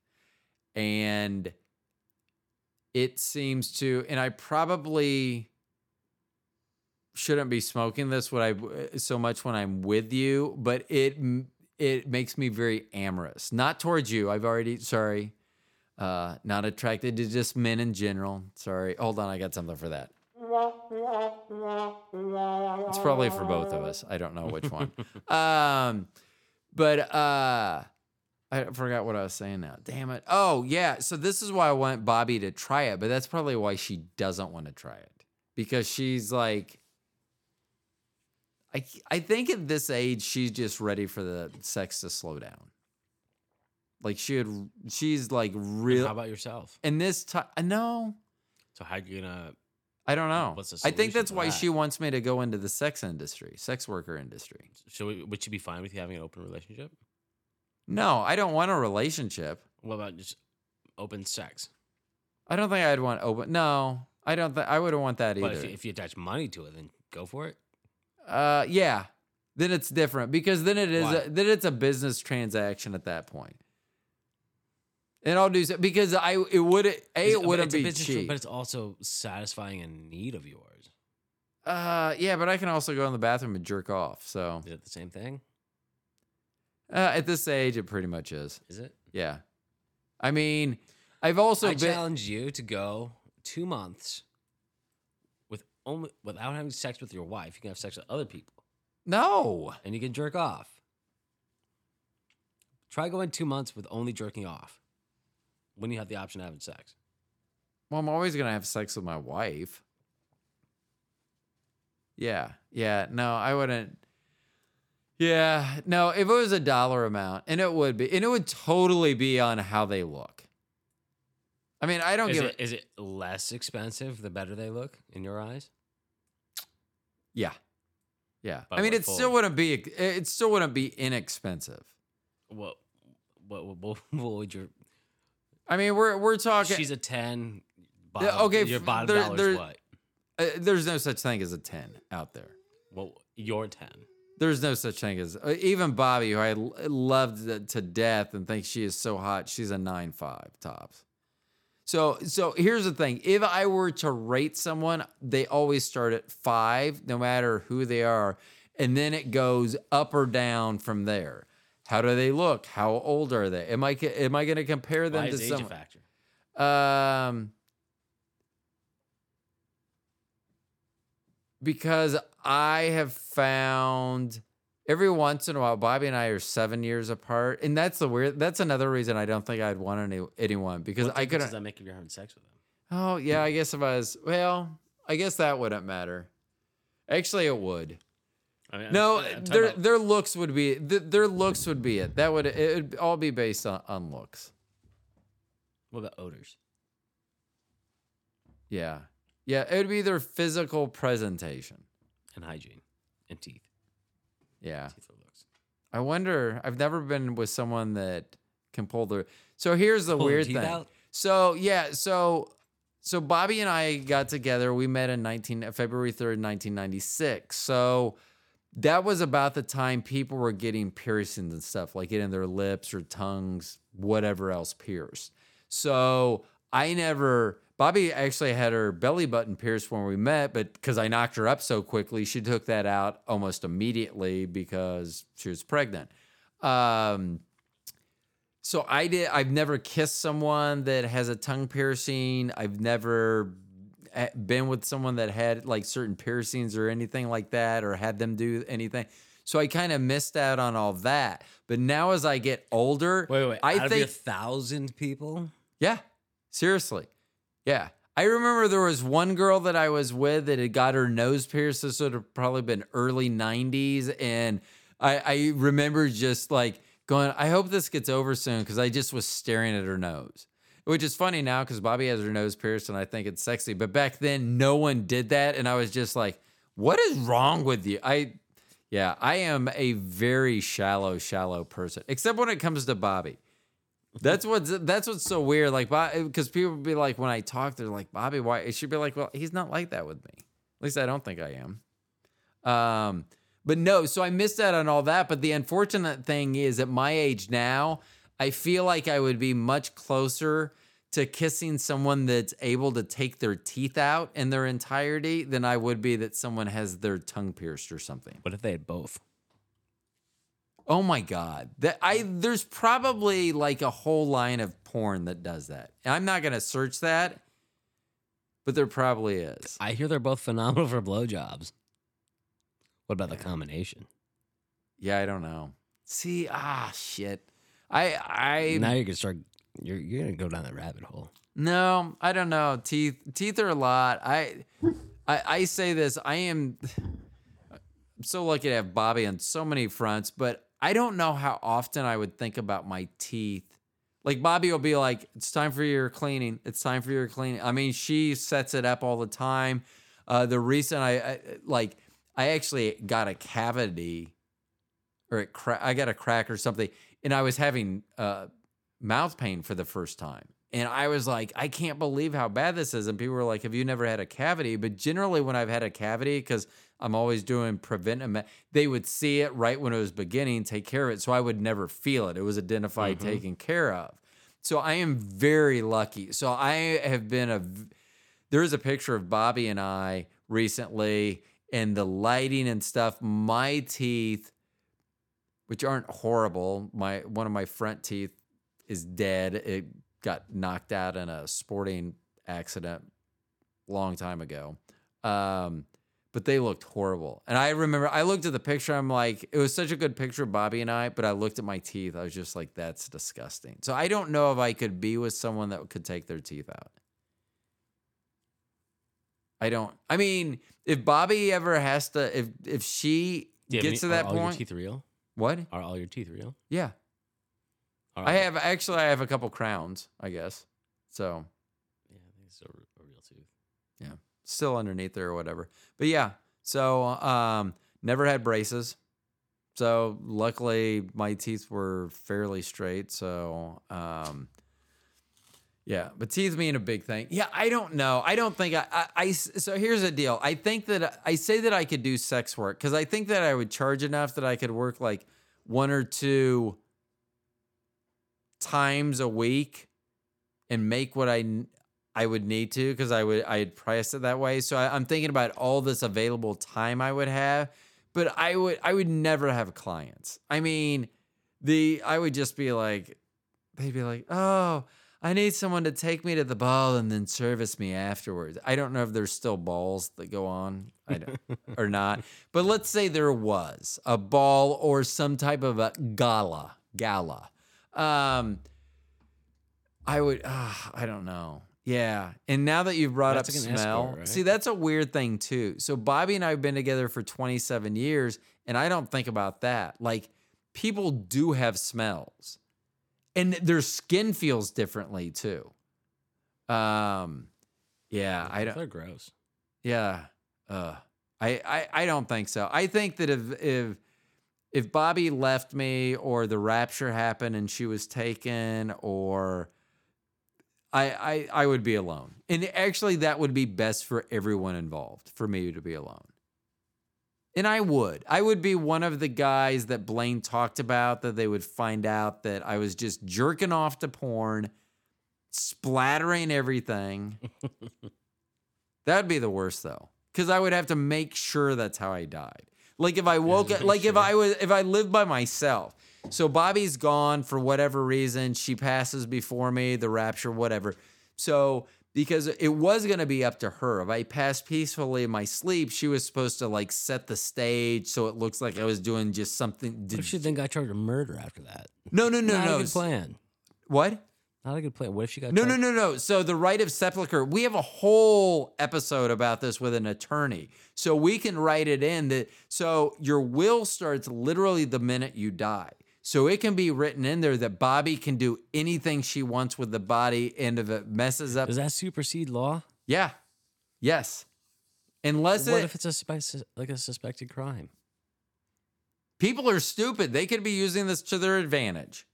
A: and it seems to, and I probably shouldn't be smoking this what I so much when I'm with you, but it it makes me very amorous. Not towards you. I've already sorry. Uh, not attracted to just men in general. Sorry. Hold on, I got something for that. It's probably for both of us. I don't know which one. um, but uh, I forgot what I was saying now. Damn it. Oh yeah. So this is why I want Bobby to try it, but that's probably why she doesn't want to try it because she's like. I, I think at this age she's just ready for the sex to slow down. Like she would, she's like real.
B: How about yourself?
A: And this time, uh, no,
B: So how you gonna?
A: I don't know.
B: What's the
A: I think that's why
B: that?
A: she wants me to go into the sex industry, sex worker industry.
B: Should we, would she be fine with you having an open relationship?
A: No, I don't want a relationship.
B: What about just open sex?
A: I don't think I'd want open. No, I don't think I wouldn't want that
B: But
A: either.
B: if you, if you attach money to it, then go for it.
A: uh, yeah, then it's different because then it is
B: Why?
A: a, then it's a business transaction at that point. And I'll do so because I it would a it wouldn't
B: it's a
A: be
B: business
A: cheap.
B: but it's also satisfying a need of yours.
A: uh, yeah, but I can also go in the bathroom and jerk off. So
B: Is it the same thing?
A: Uh, at this age, it pretty much is.
B: Is it?
A: Yeah, I mean, I've also
B: I
A: been.
B: challenge you to go two months with only without having sex with your wife. You can have sex with other people,
A: No,
B: and you can jerk off. Try going two months with only jerking off when you have the option of having sex.
A: Well, I'm always gonna have sex with my wife. Yeah, yeah. No, I wouldn't. Yeah, no. If it was a dollar amount, and it would be, and it would totally be on how they look. I mean, I don't
B: Is
A: give.
B: it, is it less expensive the better they look in your eyes?
A: Yeah, yeah.
B: But
A: I mean, it still wouldn't be. It still wouldn't be inexpensive.
B: What what what, what, would your
A: I mean, we're we're talking.
B: She's a 10.
A: Yeah,
B: Bottom,
A: okay,
B: Your bottom
A: there-
B: dollar
A: there-
B: is what?
A: uh, there's no such thing as a ten out there.
B: Well, your 10.
A: There's no such thing as uh, even Bobby, who I loved to- death and think she is so hot. She's a nine five tops. So so here's the thing: if I were to rate someone, they always start at five, no matter who they are, and then it goes up or down from there. How do they look? How old are they? Am I am I going to compare them
B: Why
A: to
B: is age a
A: someone?
B: factor?
A: Um, because I have found every once in a while, Bobby and I are seven years apart, and that's the weird. That's another reason I don't think I'd want any anyone because I
B: difference does that make if you're having sex with them?
A: Oh yeah, I guess if I was well, I guess that wouldn't matter. Actually, it would.
B: I mean, I'm-
A: No,
B: I'm
A: their
B: about-
A: their looks would be th- their looks would be it. That would it would all be based on, on looks.
B: what about odors?
A: Yeah, yeah, it would be their physical presentation.
B: And hygiene and teeth.
A: Yeah.
B: Teeth or looks.
A: I wonder. I've never been with someone that can pull their. So here's the
B: Pull
A: weird thing.
B: out?
A: So yeah, so so Bobby and I got together. We met in 19 February 3rd, 1996. So that was about the time people were getting piercings and stuff, like getting their lips or tongues, whatever else pierced. So I never. Bobby actually had her belly button pierced when we met, but because I knocked her up so quickly, she took that out almost immediately because she was pregnant. Um, so I did. I've never kissed someone that has a tongue piercing. I've never eh, been with someone that had like certain piercings or anything like that, or had them do anything. So I kind of missed out on all that. But now as I get older,
B: Wait, wait.
A: I think
B: your thousand people?
A: yeah, seriously. Yeah. I remember there was one girl that I was with that had got her nose pierced. This would have probably been early 90s. And I, I remember just like going, I hope this gets over soon because I just was staring at her nose. Which is funny now because Bobby has her nose pierced and I think it's sexy. But back then, no one did that. And I was just like, what is wrong with you? I, yeah, I am a very shallow, shallow person, except when it comes to Bobby. That's what's that's what's so weird. Like, because people be like, when I talk, they're like, Bobby, why? It should be like, well, he's not like that with me. At least I don't think I am. Um, but no, so I missed out on all that. But the unfortunate thing is, at my age now, I feel like I would be much closer to kissing someone that's able to take their teeth out in their entirety than I would be that someone has their tongue pierced or something.
B: What if they had both?
A: Oh my god. That I there's probably like a whole line of porn that does that. I'm not going to search that, but there probably is.
B: I hear they're both phenomenal for blowjobs. What about the combination?
A: Yeah, I don't know. See, ah shit. I I
B: now you're gonna start. You're you're gonna go down that rabbit hole.
A: No, I don't know. Teeth teeth are a lot. I I, I say this. I am I'm so lucky to have Bobby on so many fronts, but I don't know how often I would think about my teeth. Like Bobby will be like, "It's time for your cleaning. It's time for your cleaning." I mean, she sets it up all the time. Uh, the recent I, I like, I actually got a cavity, or it cra- I got a crack or something, and I was having uh, mouth pain for the first time. And I was like, I can't believe how bad this is. And people were like, Have you never had a cavity? But generally, when I've had a cavity, because I'm always doing preventive, me- they would see it right when it was beginning, take care of it. So I would never feel it. It was identified, taken care of. So I am very lucky. So I have been a, there is a picture of Bobby and I recently, and the lighting and stuff, my teeth, which aren't horrible, my one of my front teeth is dead. It got knocked out in a sporting accident long time ago. Um, but they looked horrible. And I remember I looked at the picture, I'm like, it was such a good picture of Bobby and I, but I looked at my teeth. I was just like, that's disgusting. So I don't know if I could be with someone that could take their teeth out. I don't. I mean, if Bobby ever has to, if if she
B: Do you have
A: gets to that
B: are all your
A: point,
B: teeth real?
A: what?
B: Are all your teeth real?
A: Yeah, I
B: all-
A: have actually. I have a couple crowns, I guess. So
B: Yeah, I think it's a, r- a real tooth.
A: Still underneath there or whatever. But yeah, so um, never had braces. So luckily, my teeth were fairly straight. So um, yeah, but teeth being a big thing. Yeah, I don't know. I don't think i i So here's the deal. I think that I say that I could do sex work because I think that I would charge enough that I could work like one or two times a week and make what I I would need to because I would I'd price it that way. So I, I'm thinking about all this available time I would have, but I would I would never have clients. I mean, the I would just be like, they'd be like, oh, I need someone to take me to the ball and then service me afterwards. I don't know if there's still balls that go on I don't, or not, but let's say there was a ball or some type of a gala gala. Um, I would, uh, I don't know. Yeah. And now that you've brought
B: That's
A: up
B: like
A: smell,
B: escort, right?
A: see, that's a weird thing too. So Bobby and I have been together for 27 years, and I don't think about that. Like, people do have smells, and their skin feels differently too. Um, yeah, I don't.
B: They're gross.
A: Yeah. Uh I, I I don't think so. I think that if if if Bobby left me or the rapture happened and she was taken or I I I would be alone. And actually that would be best for everyone involved for me to be alone. And I would. I would be one of the guys that Blaine talked about that they would find out that I was just jerking off to porn, splattering everything. That'd be the worst though, because I would have to make sure that's how I died. Like if I woke up, like if I was, if I lived by myself. So Bobby's gone for whatever reason. She passes before me, the rapture, whatever. So because it was gonna be up to her. If I passed peacefully in my sleep, she was supposed to like set the stage so it looks like I was doing just something.
B: If she then got charged with murder after that?
A: no, no, no, no.
B: Not
A: no.
B: a good plan.
A: What?
B: Not a good plan. What if she got
A: No, no,
B: charged-
A: no, no. So the right of sepulcher, we have a whole episode about this with an attorney. So we can write it in that so your will starts literally the minute you die. So it can be written in there that Bobby can do anything she wants with the body and if it messes up
B: Does that supersede law?
A: Yeah. Yes. Unless
B: what
A: it,
B: if it's a like a suspected crime?
A: people are stupid. They could be using this to their advantage.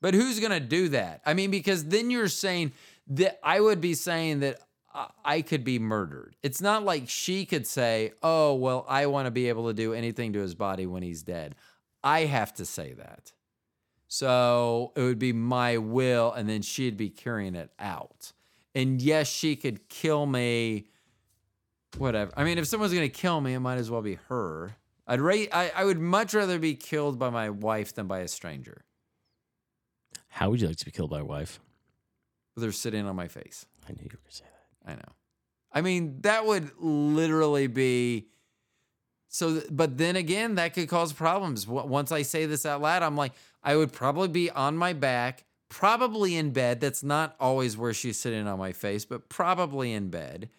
A: But who's going to do that? I mean, because then you're saying that I would be saying that I could be murdered. It's not like she could say, oh, well, I want to be able to do anything to his body when he's dead. I have to say that. So it would be my will, and then she'd be carrying it out. And yes, she could kill me. Whatever. I mean, if someone's gonna kill me, it might as well be her. I'd rate. I, I would much rather be killed by my wife than by a stranger.
B: How would you like to be killed by a wife?
A: They're sitting on my face.
B: I knew you were gonna say that.
A: I know. I mean, that would literally be so. But then again, that could cause problems. Once I say this out loud, I'm like, I would probably be on my back, probably in bed. That's not always where she's sitting on my face, but probably in bed.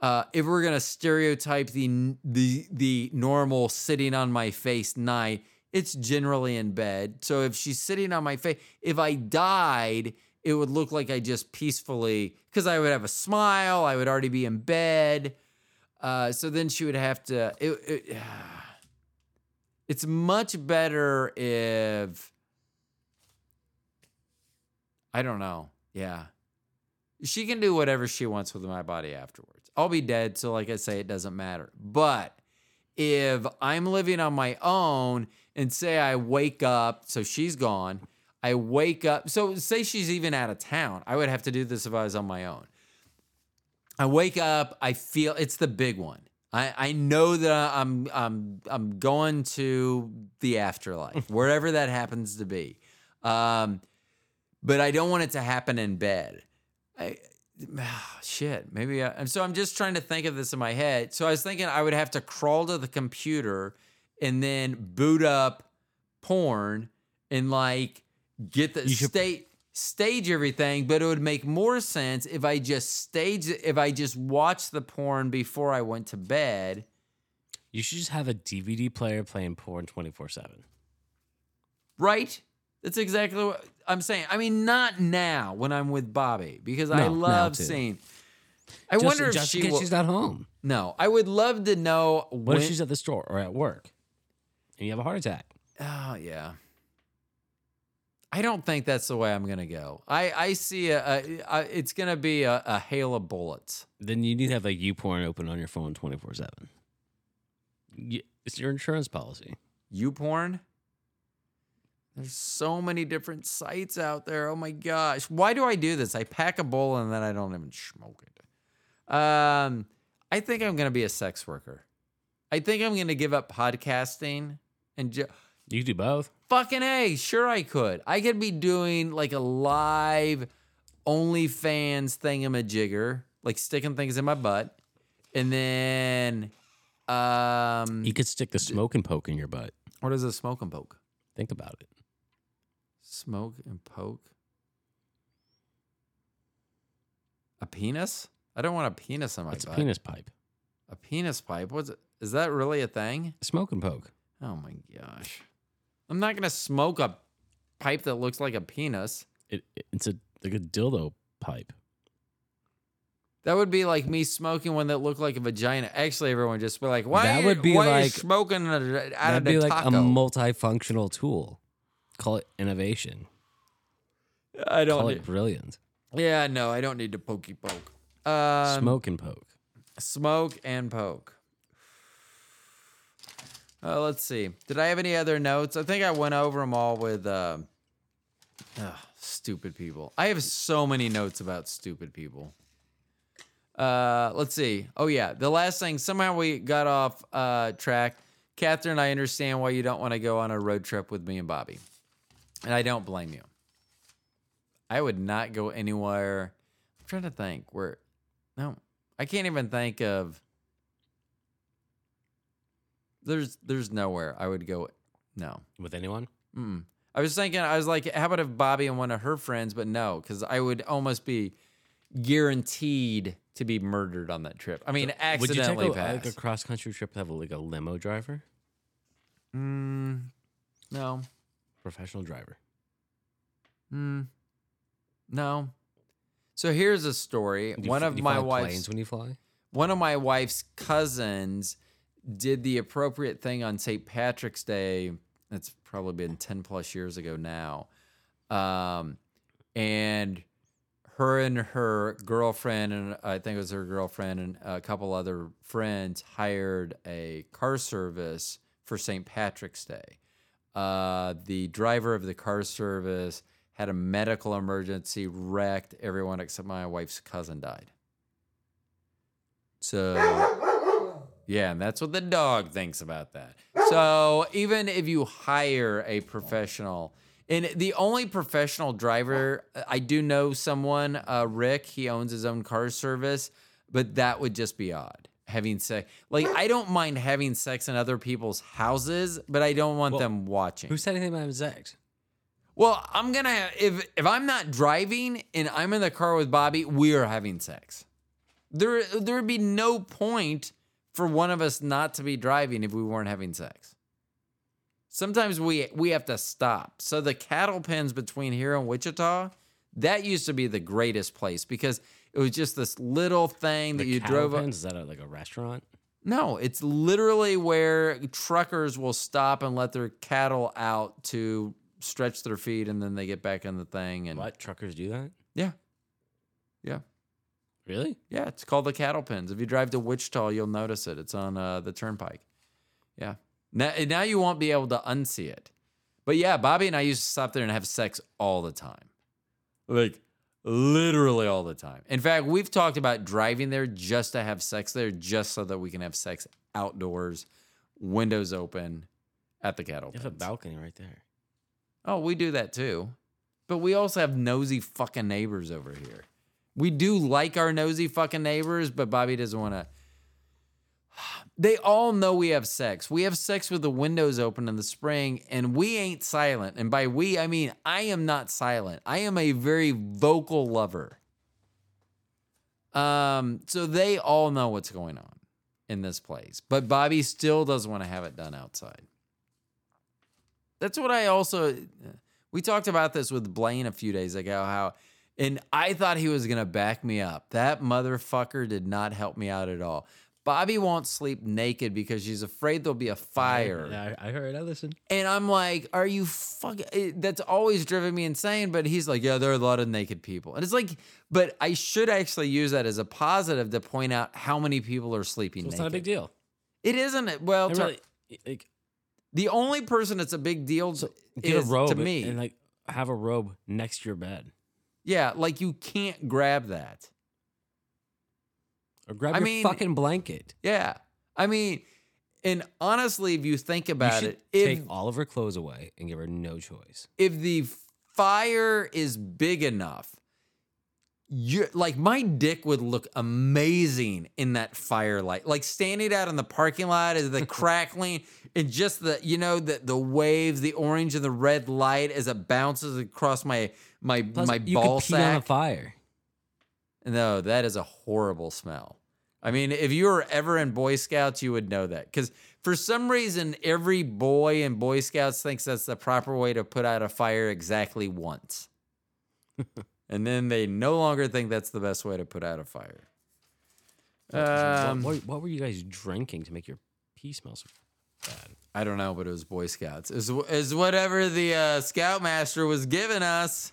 A: Uh, if we're gonna stereotype the the the normal sitting on my face night, it's generally in bed. So if she's sitting on my face, if I died, it would look like I just peacefully because I would have a smile. I would already be in bed. Uh, so then she would have to. It, it, it's much better if I don't know. Yeah, she can do whatever she wants with my body afterwards. I'll be dead, so like I say, it doesn't matter. But if I'm living on my own and say I wake up, so she's gone, I wake up, so say she's even out of town, I would have to do this if I was on my own. I wake up, I feel it's the big one. I, I know that I'm I'm I'm going to the afterlife, wherever that happens to be. Um, but I don't want it to happen in bed. I, ah, shit, maybe. I, and so I'm just trying to think of this in my head. So I was thinking I would have to crawl to the computer and then boot up porn and like get the
B: You should-
A: state stage everything. But it would make more sense if I just stage if I just watched the porn before I went to bed.
B: You should just have a DVD player playing porn twenty four seven.
A: Right? That's exactly what I'm saying. I mean, not now when I'm with Bobby because I
B: No, now
A: love seeing. I
B: Just,
A: wonder if
B: just
A: she will,
B: she's not home.
A: No, I would love to know
B: What
A: when.
B: if she's at the store or at work, and you have a heart attack?
A: oh yeah. I don't think that's the way I'm gonna go. I I see a, a, a it's gonna be a, a hail of bullets.
B: Then you need to have a YouPorn open on your phone twenty four seven. It's your insurance policy.
A: YouPorn. There's so many different sites out there. Oh my gosh. Why do I do this? I pack a bowl and then I don't even smoke it. Um, I think I'm going to be a sex worker. I think I'm going to give up podcasting and ju-
B: You can do both.
A: fucking A. Sure, I could. I could be doing like a live OnlyFans thingamajigger, like sticking things in my butt. And then, um,
B: You could stick the smoke and poke in your butt.
A: what is a smoke and poke?
B: Think about it.
A: Smoke and poke. A penis? I don't want a penis on my
B: It's a
A: butt.
B: penis pipe.
A: A penis pipe? What's it? Is that really a thing?
B: Smoke and poke.
A: Oh my gosh. I'm not gonna smoke a pipe that looks like a penis.
B: It, it- it's a like a dildo pipe.
A: That would be like me smoking one that looked like a vagina. Actually, everyone just be like, "Why?
B: That would be
A: why are you
B: like-
A: smoking out of
B: That'd
A: the
B: be like
A: taco?"
B: a multifunctional tool. Call it innovation.
A: I don't.
B: Call
A: need-
B: it brilliant.
A: yeah, no, I don't need to pokey poke. Um,
B: Smoke and poke.
A: Smoke and poke. Uh, let's see. Did I have any other notes? I think I went over them all with uh, ugh, stupid people. I have so many notes about stupid people. Uh, let's see. Oh yeah, the last thing. Somehow we got off uh, track. Catherine, I understand why you don't want to go on a road trip with me and Bobby, and I don't blame you. I would not go anywhere. I'm trying to think where. No, I can't even think of. There's there's nowhere I would go. No.
B: With anyone?
A: Mm. I was thinking. I was like, how about if Bobby and one of her friends? But no, because I would almost be guaranteed to be murdered on that trip. I mean, accidentally
B: Would you take a,
A: pass.
B: like a cross country trip to have like a limo driver?
A: mm, no.
B: Professional driver.
A: Mm, no. So here's a story.
B: Do
A: One of my wife's
B: planes when you fly.
A: one of my wife's cousins did the appropriate thing on St. Patrick's Day. That's probably been 10 plus years ago now. Um, and her and her girlfriend, and I think it was her girlfriend and a couple other friends, hired a car service for St. Patrick's Day. Uh, the driver of the car service had a medical emergency, wrecked. Everyone except my wife's cousin died. So, yeah, and that's what the dog thinks about that. So, even if you hire a professional, and the only professional driver, I do know someone, uh, Rick, he owns his own car service, but that would just be odd. Having sex, like, I don't mind having sex in other people's houses, but I don't want
B: Well,
A: them watching.
B: Who said anything about sex?
A: Well, I'm gonna if if I'm not driving and I'm in the car with Bobby, we are having sex. There there would be no point for one of us not to be driving if we weren't having sex. Sometimes we we have to stop. So the cattle pens between here and Wichita, that used to be the greatest place because it was just this little thing that
B: The
A: you drove up.
B: pens? Is that a, like a restaurant?
A: No, it's literally where truckers will stop and let their cattle out to stretch their feet and then they get back in the thing and
B: What truckers do that?
A: yeah. Yeah.
B: Really?
A: Yeah, it's called the cattle pens. If you drive to Wichita, you'll notice it. It's on uh, the turnpike. Yeah. Now, now you won't be able to unsee it. But yeah, Bobby and I used to stop there and have sex all the time. Like literally all the time. In fact, we've talked about driving there just to have sex there, just so that we can have sex outdoors, windows open at the cattle
B: You have a balcony right there.
A: Oh, we do that too. But we also have nosy fucking neighbors over here. We do like our nosy fucking neighbors, but Bobby doesn't want to. They all know we have sex. We have sex with the windows open in the spring, and we ain't silent. And by we, I mean I am not silent. I am a very vocal lover. Um, so they all know what's going on in this place, but Bobby still doesn't want to have it done outside. That's what I also we talked about this with Blaine a few days ago how and I thought he was going to back me up. That motherfucker did not help me out at all. Bobby won't sleep naked because she's afraid there'll be a fire.
B: Yeah, I, I heard. I listened.
A: And I'm like, are you fucking? That's always driven me insane. But he's like, yeah, there are a lot of naked people. And it's like, but I should actually use that as a positive to point out how many people are sleeping
B: So it's
A: naked.
B: not a big deal.
A: It isn't. Well,
B: I
A: to-
B: really, like,
A: the only person that's a big deal
B: get
A: is
B: a robe
A: to me.
B: and like have a robe next to your bed,
A: yeah, like you can't grab that.
B: or grab
A: I
B: your
A: mean-
B: fucking blanket.
A: Yeah. I mean, and honestly, if you think about
B: should
A: it, if
B: take all of her clothes away and give her no choice.
A: if the fire is big enough, you like my dick would look amazing in that firelight. Like standing out in the parking lot as the crackling and just the you know the the waves, the orange and the red light as it bounces across my my
B: Plus,
A: my
B: you
A: ball
B: could pee on a
A: sack.
B: fire.
A: No, that is a horrible smell. I mean, if you were ever in Boy Scouts, you would know that. Because for some reason, every boy in Boy Scouts thinks that's the proper way to put out a fire exactly once. and then they no longer think that's the best way to put out a fire.
B: What-
A: Um,
B: what, what were you guys drinking to make your pee smell so bad?
A: I don't know, but it was Boy Scouts. Is is whatever the uh, Scoutmaster was giving us.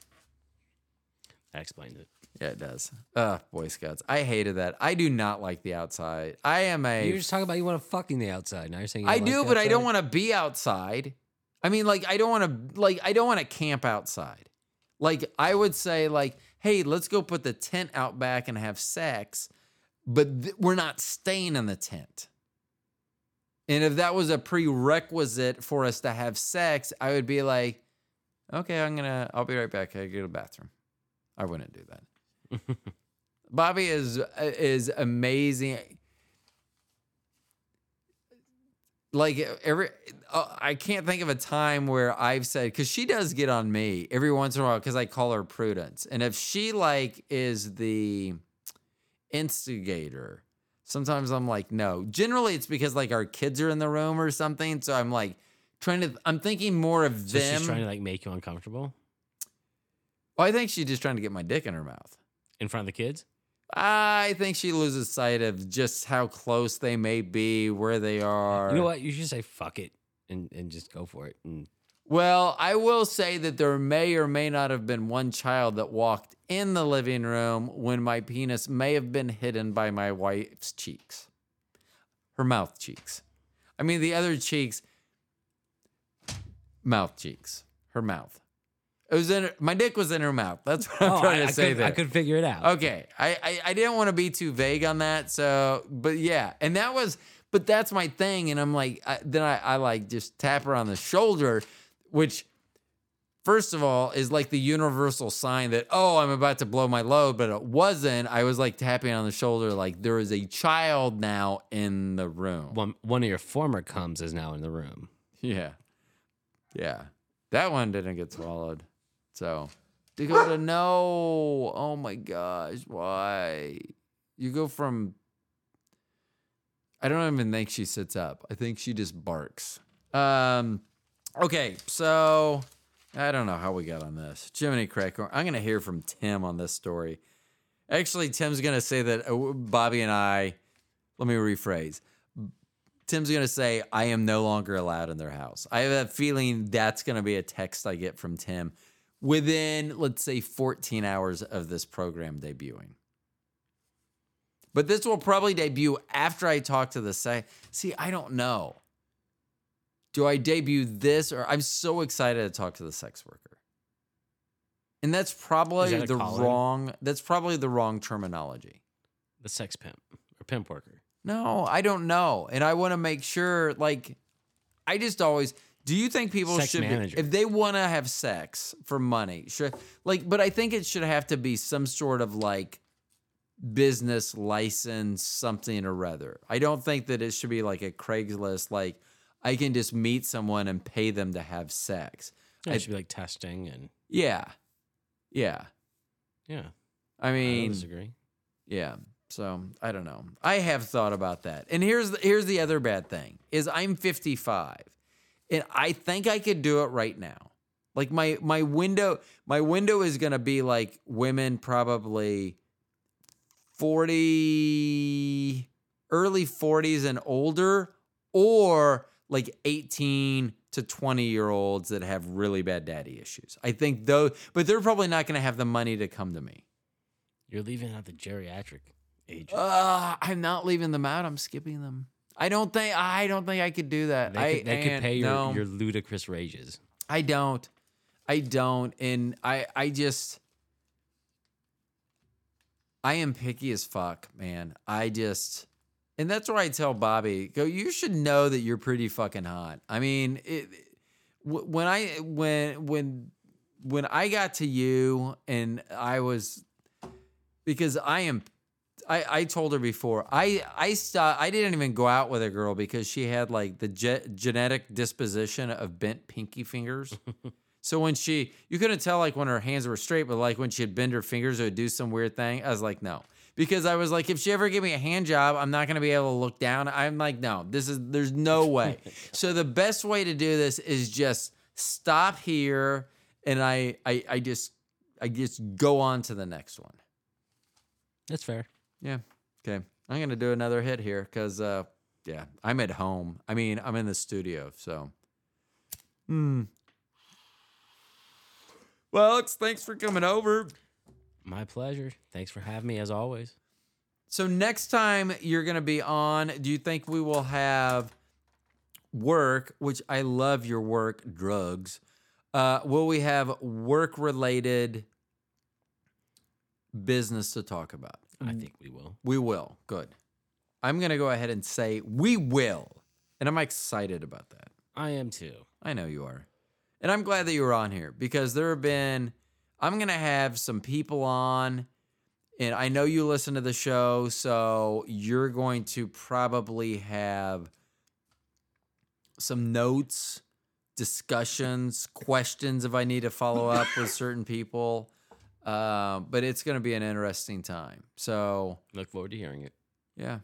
B: That explains it.
A: Yeah, it does. Uh, Boy Scouts. I hated that. I do not like the outside. I am a
B: You were just talking about you want to fucking the outside. Now you're saying you
A: I
B: don't
A: do, but I don't want to be outside. I mean, like, I don't want to, like, I don't want to camp outside. Like, I would say, like, hey, let's go put the tent out back and have sex, but th- we're not staying in the tent. And if that was a prerequisite for us to have sex, I would be like, okay, I'm gonna, I'll be right back. I go to the bathroom. I wouldn't do that. Bobby is is amazing. Like every, uh, I can't think of a time where I've said because she does get on me every once in a while because I call her Prudence, and if she like is the instigator, sometimes I'm like no. Generally, it's because like our kids are in the room or something, so I'm like trying to. I'm thinking more of
B: So
A: them.
B: she's trying to like make you uncomfortable
A: Well, I think she's just trying to get my dick in her mouth.
B: in front of the kids.
A: I think she loses sight of just how close they may be, where they are.
B: You know what? You should say fuck it and, and just go for it. And
A: Well, I will say that there may or may not have been one child that walked in the living room when my penis may have been hidden by my wife's cheeks, her mouth cheeks. I mean, the other cheeks. mouth cheeks. Her mouth. It was in my dick was in her mouth. That's what I'm
B: Oh,
A: trying
B: I,
A: to
B: I
A: say
B: could,
A: there.
B: I could figure it out.
A: Okay. I, I, I didn't want to be too vague on that. So, but yeah. And that was, but that's my thing. And I'm like, I, then I, I like just tap her on the shoulder, which, first of all, is like the universal sign that, oh, I'm about to blow my load, but it wasn't. I was like tapping on the shoulder, like there is a child now in the room.
B: One, one of your former comes is now in the room.
A: Yeah. Yeah. That one didn't get swallowed. So, Dakota, no. Oh my gosh. Why? You go from. I don't even think she sits up. I think she just barks. Um, okay. So, I don't know how we got on this. Jiminy Cracker. I'm going to hear from Tim on this story. Actually, Tim's going to say that uh, Bobby and I. Let me rephrase. Tim's gonna say, I am no longer allowed in their house. I have a feeling that's gonna be a text I get from Tim within, let's say, 14 hours of this program debuting. But this will probably debut after I talk to the site. See, I don't know. Do I debut this or I'm so excited to talk to the sex worker. And that's probably
B: that
A: the
B: call-in?
A: wrong that's probably the wrong terminology.
B: The sex pimp or pimp worker.
A: No, I don't know. And I want to make sure, like, I just always. Do you think people
B: Sex
A: should, be, if they want to have sex for money, should like? But I think it should have to be some sort of like business license, something or other. I don't think that it should be like a Craigslist. Like, I can just meet someone and pay them to have sex.
B: Yeah,
A: I-
B: it should be like testing and
A: Yeah, yeah.
B: yeah.
A: I
B: I
A: mean,
B: disagree.
A: Yeah. So I don't know. I have thought about that. And here's the, here's the other bad thing is I'm 55, and I think I could do it right now. Like my my window my window is gonna be like women probably 40 early 40s and older, or like 18 to 20 year olds that have really bad daddy issues. I think though, but they're probably not gonna have the money to come to me.
B: You're leaving out the geriatric age.
A: Uh, I'm not leaving them out. I'm skipping them. I don't think I don't think I could do that.
B: they
A: I
B: could, they could pay your,
A: no,
B: your ludicrous rages.
A: I don't. I don't. And I I just I am picky as fuck, man. I just and that's why I tell Bobby, go, you should know that you're pretty fucking hot. I mean, it, when I when when when I got to you and I was because I am I, I told her before I I stopped I didn't even go out with a girl because she had like the ge- genetic disposition of bent pinky fingers. so when she you couldn't tell like when her hands were straight, but like when she'd bend her fingers or do some weird thing, I was like no. Because I was like, if she ever give me a hand job, I'm not gonna be able to look down. I'm like, no, this is there's no way. so the best way to do this is just stop here and I I, I just I just go on to the next one.
B: That's fair.
A: Yeah. Okay. I'm gonna do another hit here because uh yeah, I'm at home. I mean, I'm in the studio, so. Hmm. Well, Alex, thanks for coming over.
B: My pleasure. Thanks for having me as always.
A: So next time you're gonna be on, do you think we will have work, which I love your work, drugs. Uh, will we have work related business to talk about?
B: I mm. think we will.
A: We will. Good. I'm going to go ahead and say we will. And I'm excited about that.
B: I am too.
A: I know you are. And I'm glad that you were on here because there have been, I'm going to have some people on. And I know you listen to the show. So you're going to probably have some notes, discussions, questions if I need to follow up with certain people. Um, but it's going to be an interesting time. So,
B: Look forward to hearing it.
A: yeah.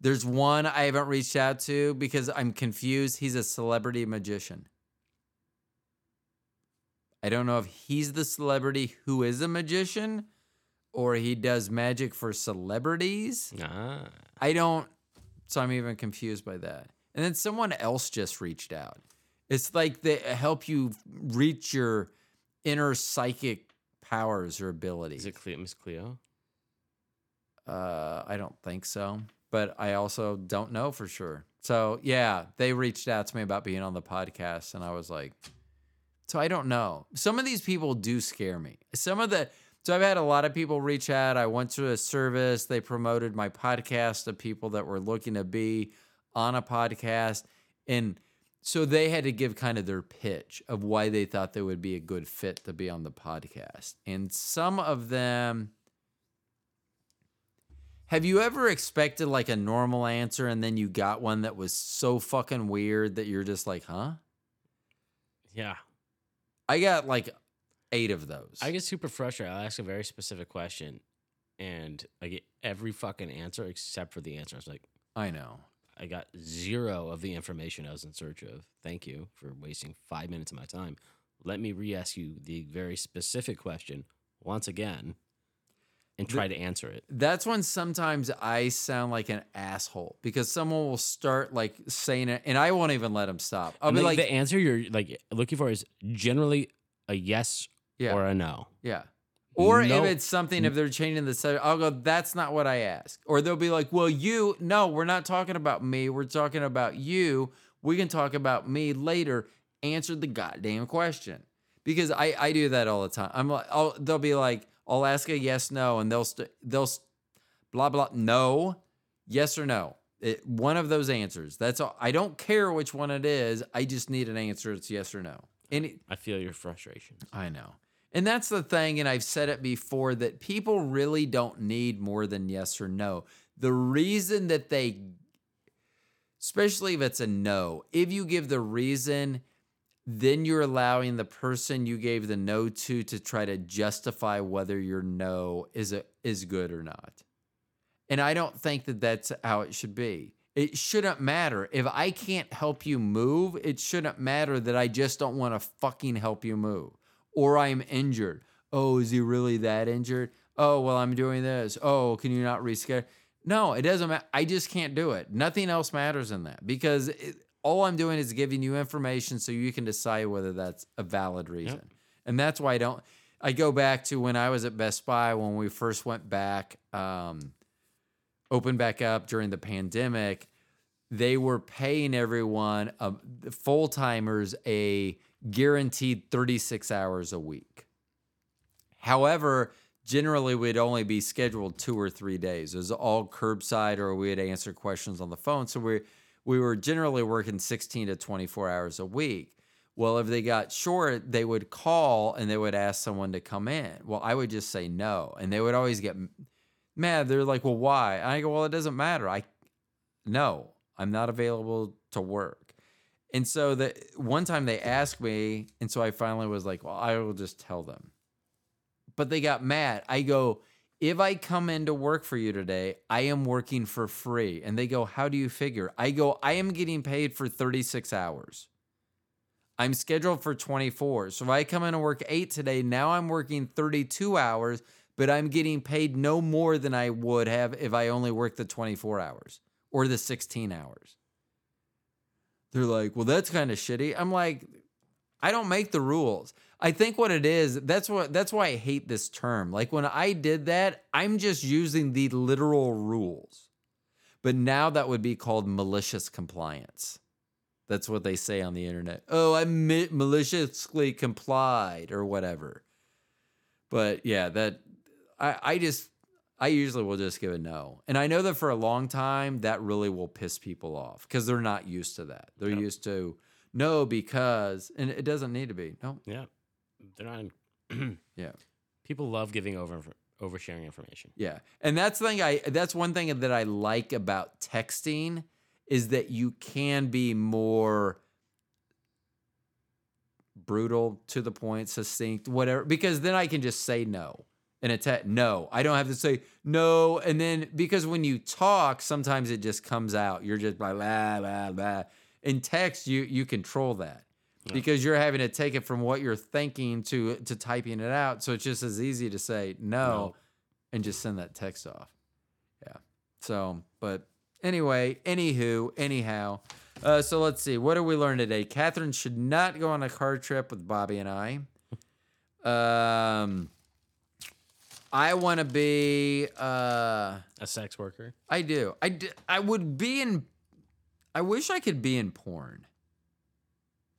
A: There's one I haven't reached out to because I'm confused. He's a celebrity magician. I don't know if he's the celebrity who is a magician or he does magic for celebrities.
B: Ah.
A: I don't, so I'm even confused by that. And then someone else just reached out. It's like they help you reach your inner psychic powers or abilities.
B: Is it Cleo, Miss Cleo?
A: Uh, I don't think so. but I also don't know for sure. So yeah, they reached out to me about being on the podcast, and I was like, so I don't know. Some of these people do scare me. Some of the so I've had a lot of people reach out. I went to a service. They promoted my podcast to people that were looking to be on a podcast. And so they had to give kind of their pitch of why they thought they would be a good fit to be on the podcast. And some of them have you ever expected like a normal answer and then you got one that was so fucking weird that you're just like, huh?
B: Yeah.
A: I got like eight of those.
B: I get super frustrated. I'll ask a very specific question and I get every fucking answer except for the answer. I was like,
A: I know.
B: I got zero of the information I was in search of. Thank you for wasting five minutes of my time. Let me re ask you the very specific question once again and try to answer it.
A: That's when sometimes I sound like an asshole because someone will start like saying it and I won't even let them stop. I'll
B: And
A: be
B: the,
A: like,
B: the answer you're like looking for is generally a yes
A: yeah,
B: or a no.
A: yeah. Or
B: No.
A: if it's something, if they're changing the subject, I'll go, that's not what I asked. Or they'll be like, well, you, no, we're not talking about me. We're talking about you. We can talk about me later. Answer the goddamn question. Because I, I do that all the time. I'm like, I'll, they'll be like, I'll ask a yes, no, and they'll, st- they'll, st- blah, blah, no, yes or no. It, one of those answers. That's all. I don't care which one it is. I just need an answer. It's yes or no. And it,
B: I feel your frustration.
A: I know. And that's the thing, and I've said it before that people really don't need more than yes or no. The reason that they, especially if it's a no, if you give the reason, then you're allowing the person you gave the no to to try to justify whether your no is a, is good or not. And I don't think that that's how it should be. It shouldn't matter. If I can't help you move, it shouldn't matter that I just don't want to fucking help you move or I'm injured. Oh, is he really that injured? Oh, well, I'm doing this. Oh, can you not reschedule? No, it doesn't matter. I just can't do it. Nothing else matters in that because it, all I'm doing is giving you information so you can decide whether that's a valid reason. And that's why I don't. I go back to when I was at Best Buy when we first went back, um, opened back up during the pandemic. They were paying everyone, uh, full timers, a guaranteed 36 hours a week. However, generally we'd only be scheduled two or three days. It was all curbside or we'd answer questions on the phone. So we we were generally working 16 to 24 hours a week. Well, if they got short, they would call and they would ask someone to come in. Well, I would just say no. And they would always get mad. They're like, well, why? And I go, well, it doesn't matter. I no, I'm not available to work. And so the one time they asked me, and so I finally was like, well, I will just tell them. But they got mad. I go, if I come into work for you today, I am working for free. And they go, how do you figure? I go, I am getting paid for 36 hours. I'm scheduled for 24. So if I come in and work eight today, now I'm working 32 hours, but I'm getting paid no more than I would have if I only worked the 24 hours or the 16 hours. They're like, well, that's kind of shitty. I'm like, I don't make the rules. I think what it is, that's what that's why I hate this term. Like when I did that, I'm just using the literal rules. But now that would be called malicious compliance. That's what they say on the internet. Oh, I mi- maliciously complied or whatever. But yeah, that I I just I usually will just give a no. And I know that for a long time that really will piss people off because they're not used to that. They're
B: Yep.
A: used to no because and it doesn't need to be. No.
B: Yeah. They're not.
A: Yeah.
B: People love giving over oversharing information.
A: Yeah. And that's the thing I that's one thing that I like about texting is that you can be more brutal to the point, succinct, whatever, because then I can just say no. In a no. I don't have to say no. And then because when you talk, sometimes it just comes out. You're just like blah blah blah. In text, you you control that.
B: Yeah.
A: Because you're having to take it from what you're thinking to to typing it out. So it's just as easy to say no
B: No.
A: and just send that text off. Yeah. So, but anyway, anywho, anyhow. Uh, so let's see. What did we learn today? Catherine should not go on a car trip with Bobby and I. Um, I want to be. Uh,
B: A sex worker.
A: I do. I d- I would be in. I wish I could be in porn.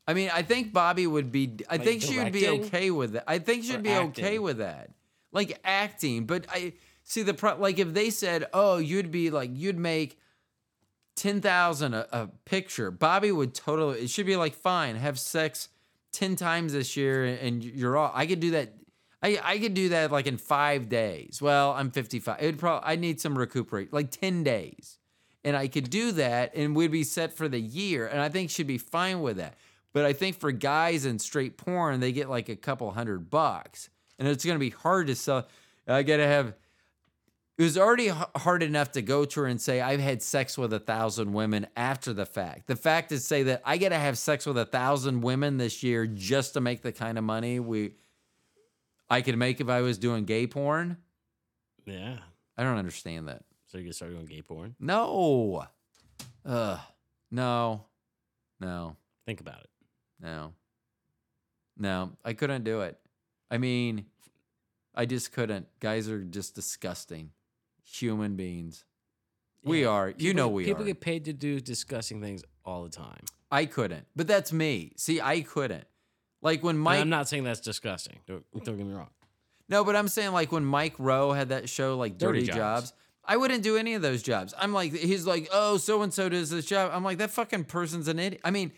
A: I mean, I think Bobby would be. I
B: Like
A: think she would be okay with that. I think she'd be okay with that, like acting. But I see the pro. Like if they said, "Oh, you'd be like you'd make ten thousand a, a picture," Bobby would totally. It should be like fine, have sex ten times this year, and you're all. I could do that. I, I could do that like in five days. Well, I'm 55. It would probably I need some recuperate, like 10 days. And I could do that and we'd be set for the year. And I think she'd be fine with that. But I think for guys in straight porn, they get like a couple hundred bucks. And it's gonna be hard to sell. I gotta have it was already hard enough to go to her and say I've had sex with a thousand women after the fact. The fact is say that I got to have sex with a thousand women this year just to make the kind of money we I could make if I was doing gay porn.
B: Yeah.
A: I don't understand that.
B: So you can start doing gay porn.
A: No. Ugh. No. No.
B: Think about it.
A: No. No. I couldn't do it. I mean, I just couldn't. Guys are just disgusting. Human beings. We
B: Yeah.
A: are. You
B: People-
A: know we
B: people
A: are.
B: People get paid to do disgusting things all the time.
A: I couldn't. But that's me. See, I couldn't. Like when
B: And
A: Mike
B: I'm not saying that's disgusting. Don't, don't get me wrong.
A: No, but I'm saying like when Mike Rowe had that show like Dirty,
B: Dirty
A: jobs.
B: Jobs.
A: I wouldn't do any of those jobs. I'm like he's like, "Oh, so and so does this job." I'm like, "That fucking person's an idiot." I mean,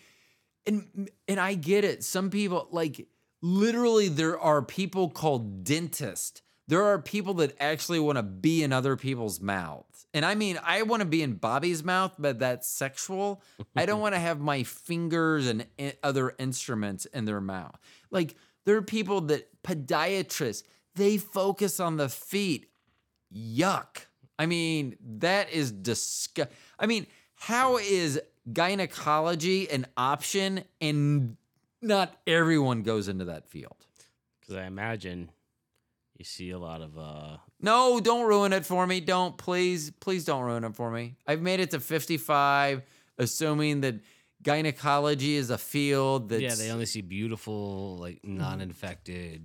A: and and I get it. Some people like literally there are people called dentists. There are people that actually want to be in other people's mouths. And I mean, I want to be in Bobby's mouth, but that's sexual. I don't want to have my fingers and eh, other instruments in their mouth. Like there are people that podiatrists, they focus on the feet. Yuck. I mean, that is disgust. I mean, how is gynecology an option and not everyone goes into that field?
B: Because I imagine you see a lot of uh
A: No, don't ruin it for me. Don't please, please don't ruin it for me. I've made it to 55, assuming that gynecology is a field that
B: yeah, they only see beautiful, like non-infected.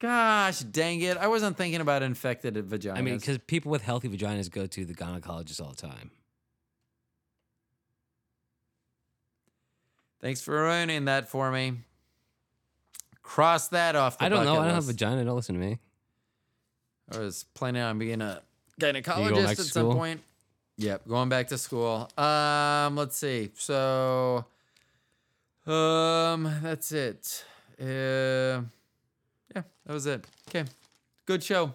A: Gosh dang it. I wasn't thinking about infected vaginas.
B: I mean, because people with healthy vaginas go to the gynecologist all the time.
A: Thanks for ruining that for me. Cross that off the
B: I don't know. I don't have a vagina. Don't listen to me.
A: I was planning on being a gynecologist at some
B: school?
A: point. Yep, going back to school. Um, let's see. So, um, that's it. Uh, yeah, that was it. Okay, good show.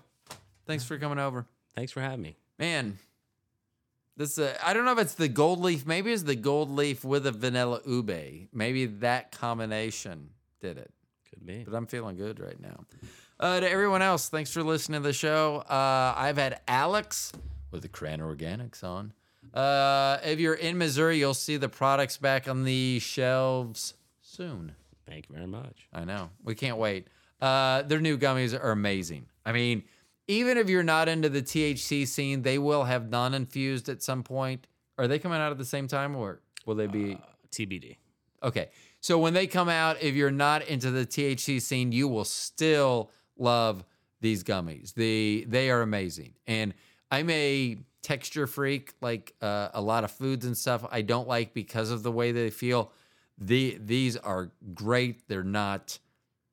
A: Thanks for coming over,
B: Thanks for having me.
A: man. This uh, I don't know if it's the gold leaf. Maybe it's the gold leaf with a vanilla ube. Maybe that combination did it
B: Could be.
A: but I'm feeling good right now. Uh, to everyone else, thanks for listening to the show. Uh, I've had Alex with the Cran Organics on. Uh, if you're in Missouri, you'll see the products back on the shelves soon.
B: Thank you very much.
A: I know. We can't wait. Uh, their new gummies are amazing. I mean, even if you're not into the THC scene, they will have non infused at some point. Are they coming out at the same time or will they be?
B: Uh, TBD.
A: Okay. So when they come out, if you're not into the THC scene, you will still love these gummies. The they are amazing. And I'm a texture freak, like uh, a lot of foods and stuff I don't like because of the way they feel. The these are great. They're not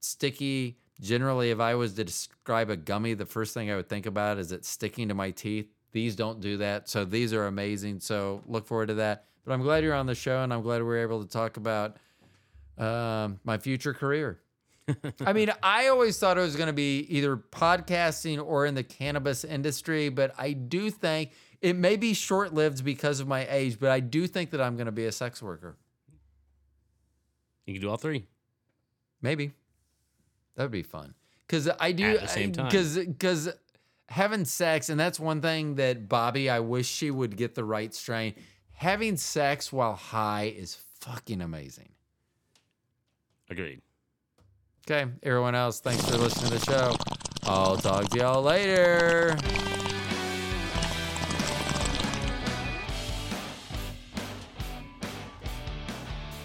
A: sticky. Generally, if I was to describe a gummy, the first thing I would think about is it sticking to my teeth. These don't do that. So these are amazing. So look forward to that. But I'm glad you're on the show and I'm glad we are able to talk about um, my future career. I mean, I always thought it was going to be either podcasting or in the cannabis industry, but I do think it may be short lived because of my age, but I do think that I'm going to be a sex worker.
B: You can do all three.
A: Maybe that would be fun because I do
B: At the same time.
A: because because having sex and that's one thing that Bobby I wish she would get the right strain. Having sex while high is fucking amazing.
B: Agreed.
A: Okay, everyone else, thanks for listening to the show. I'll talk to y'all later.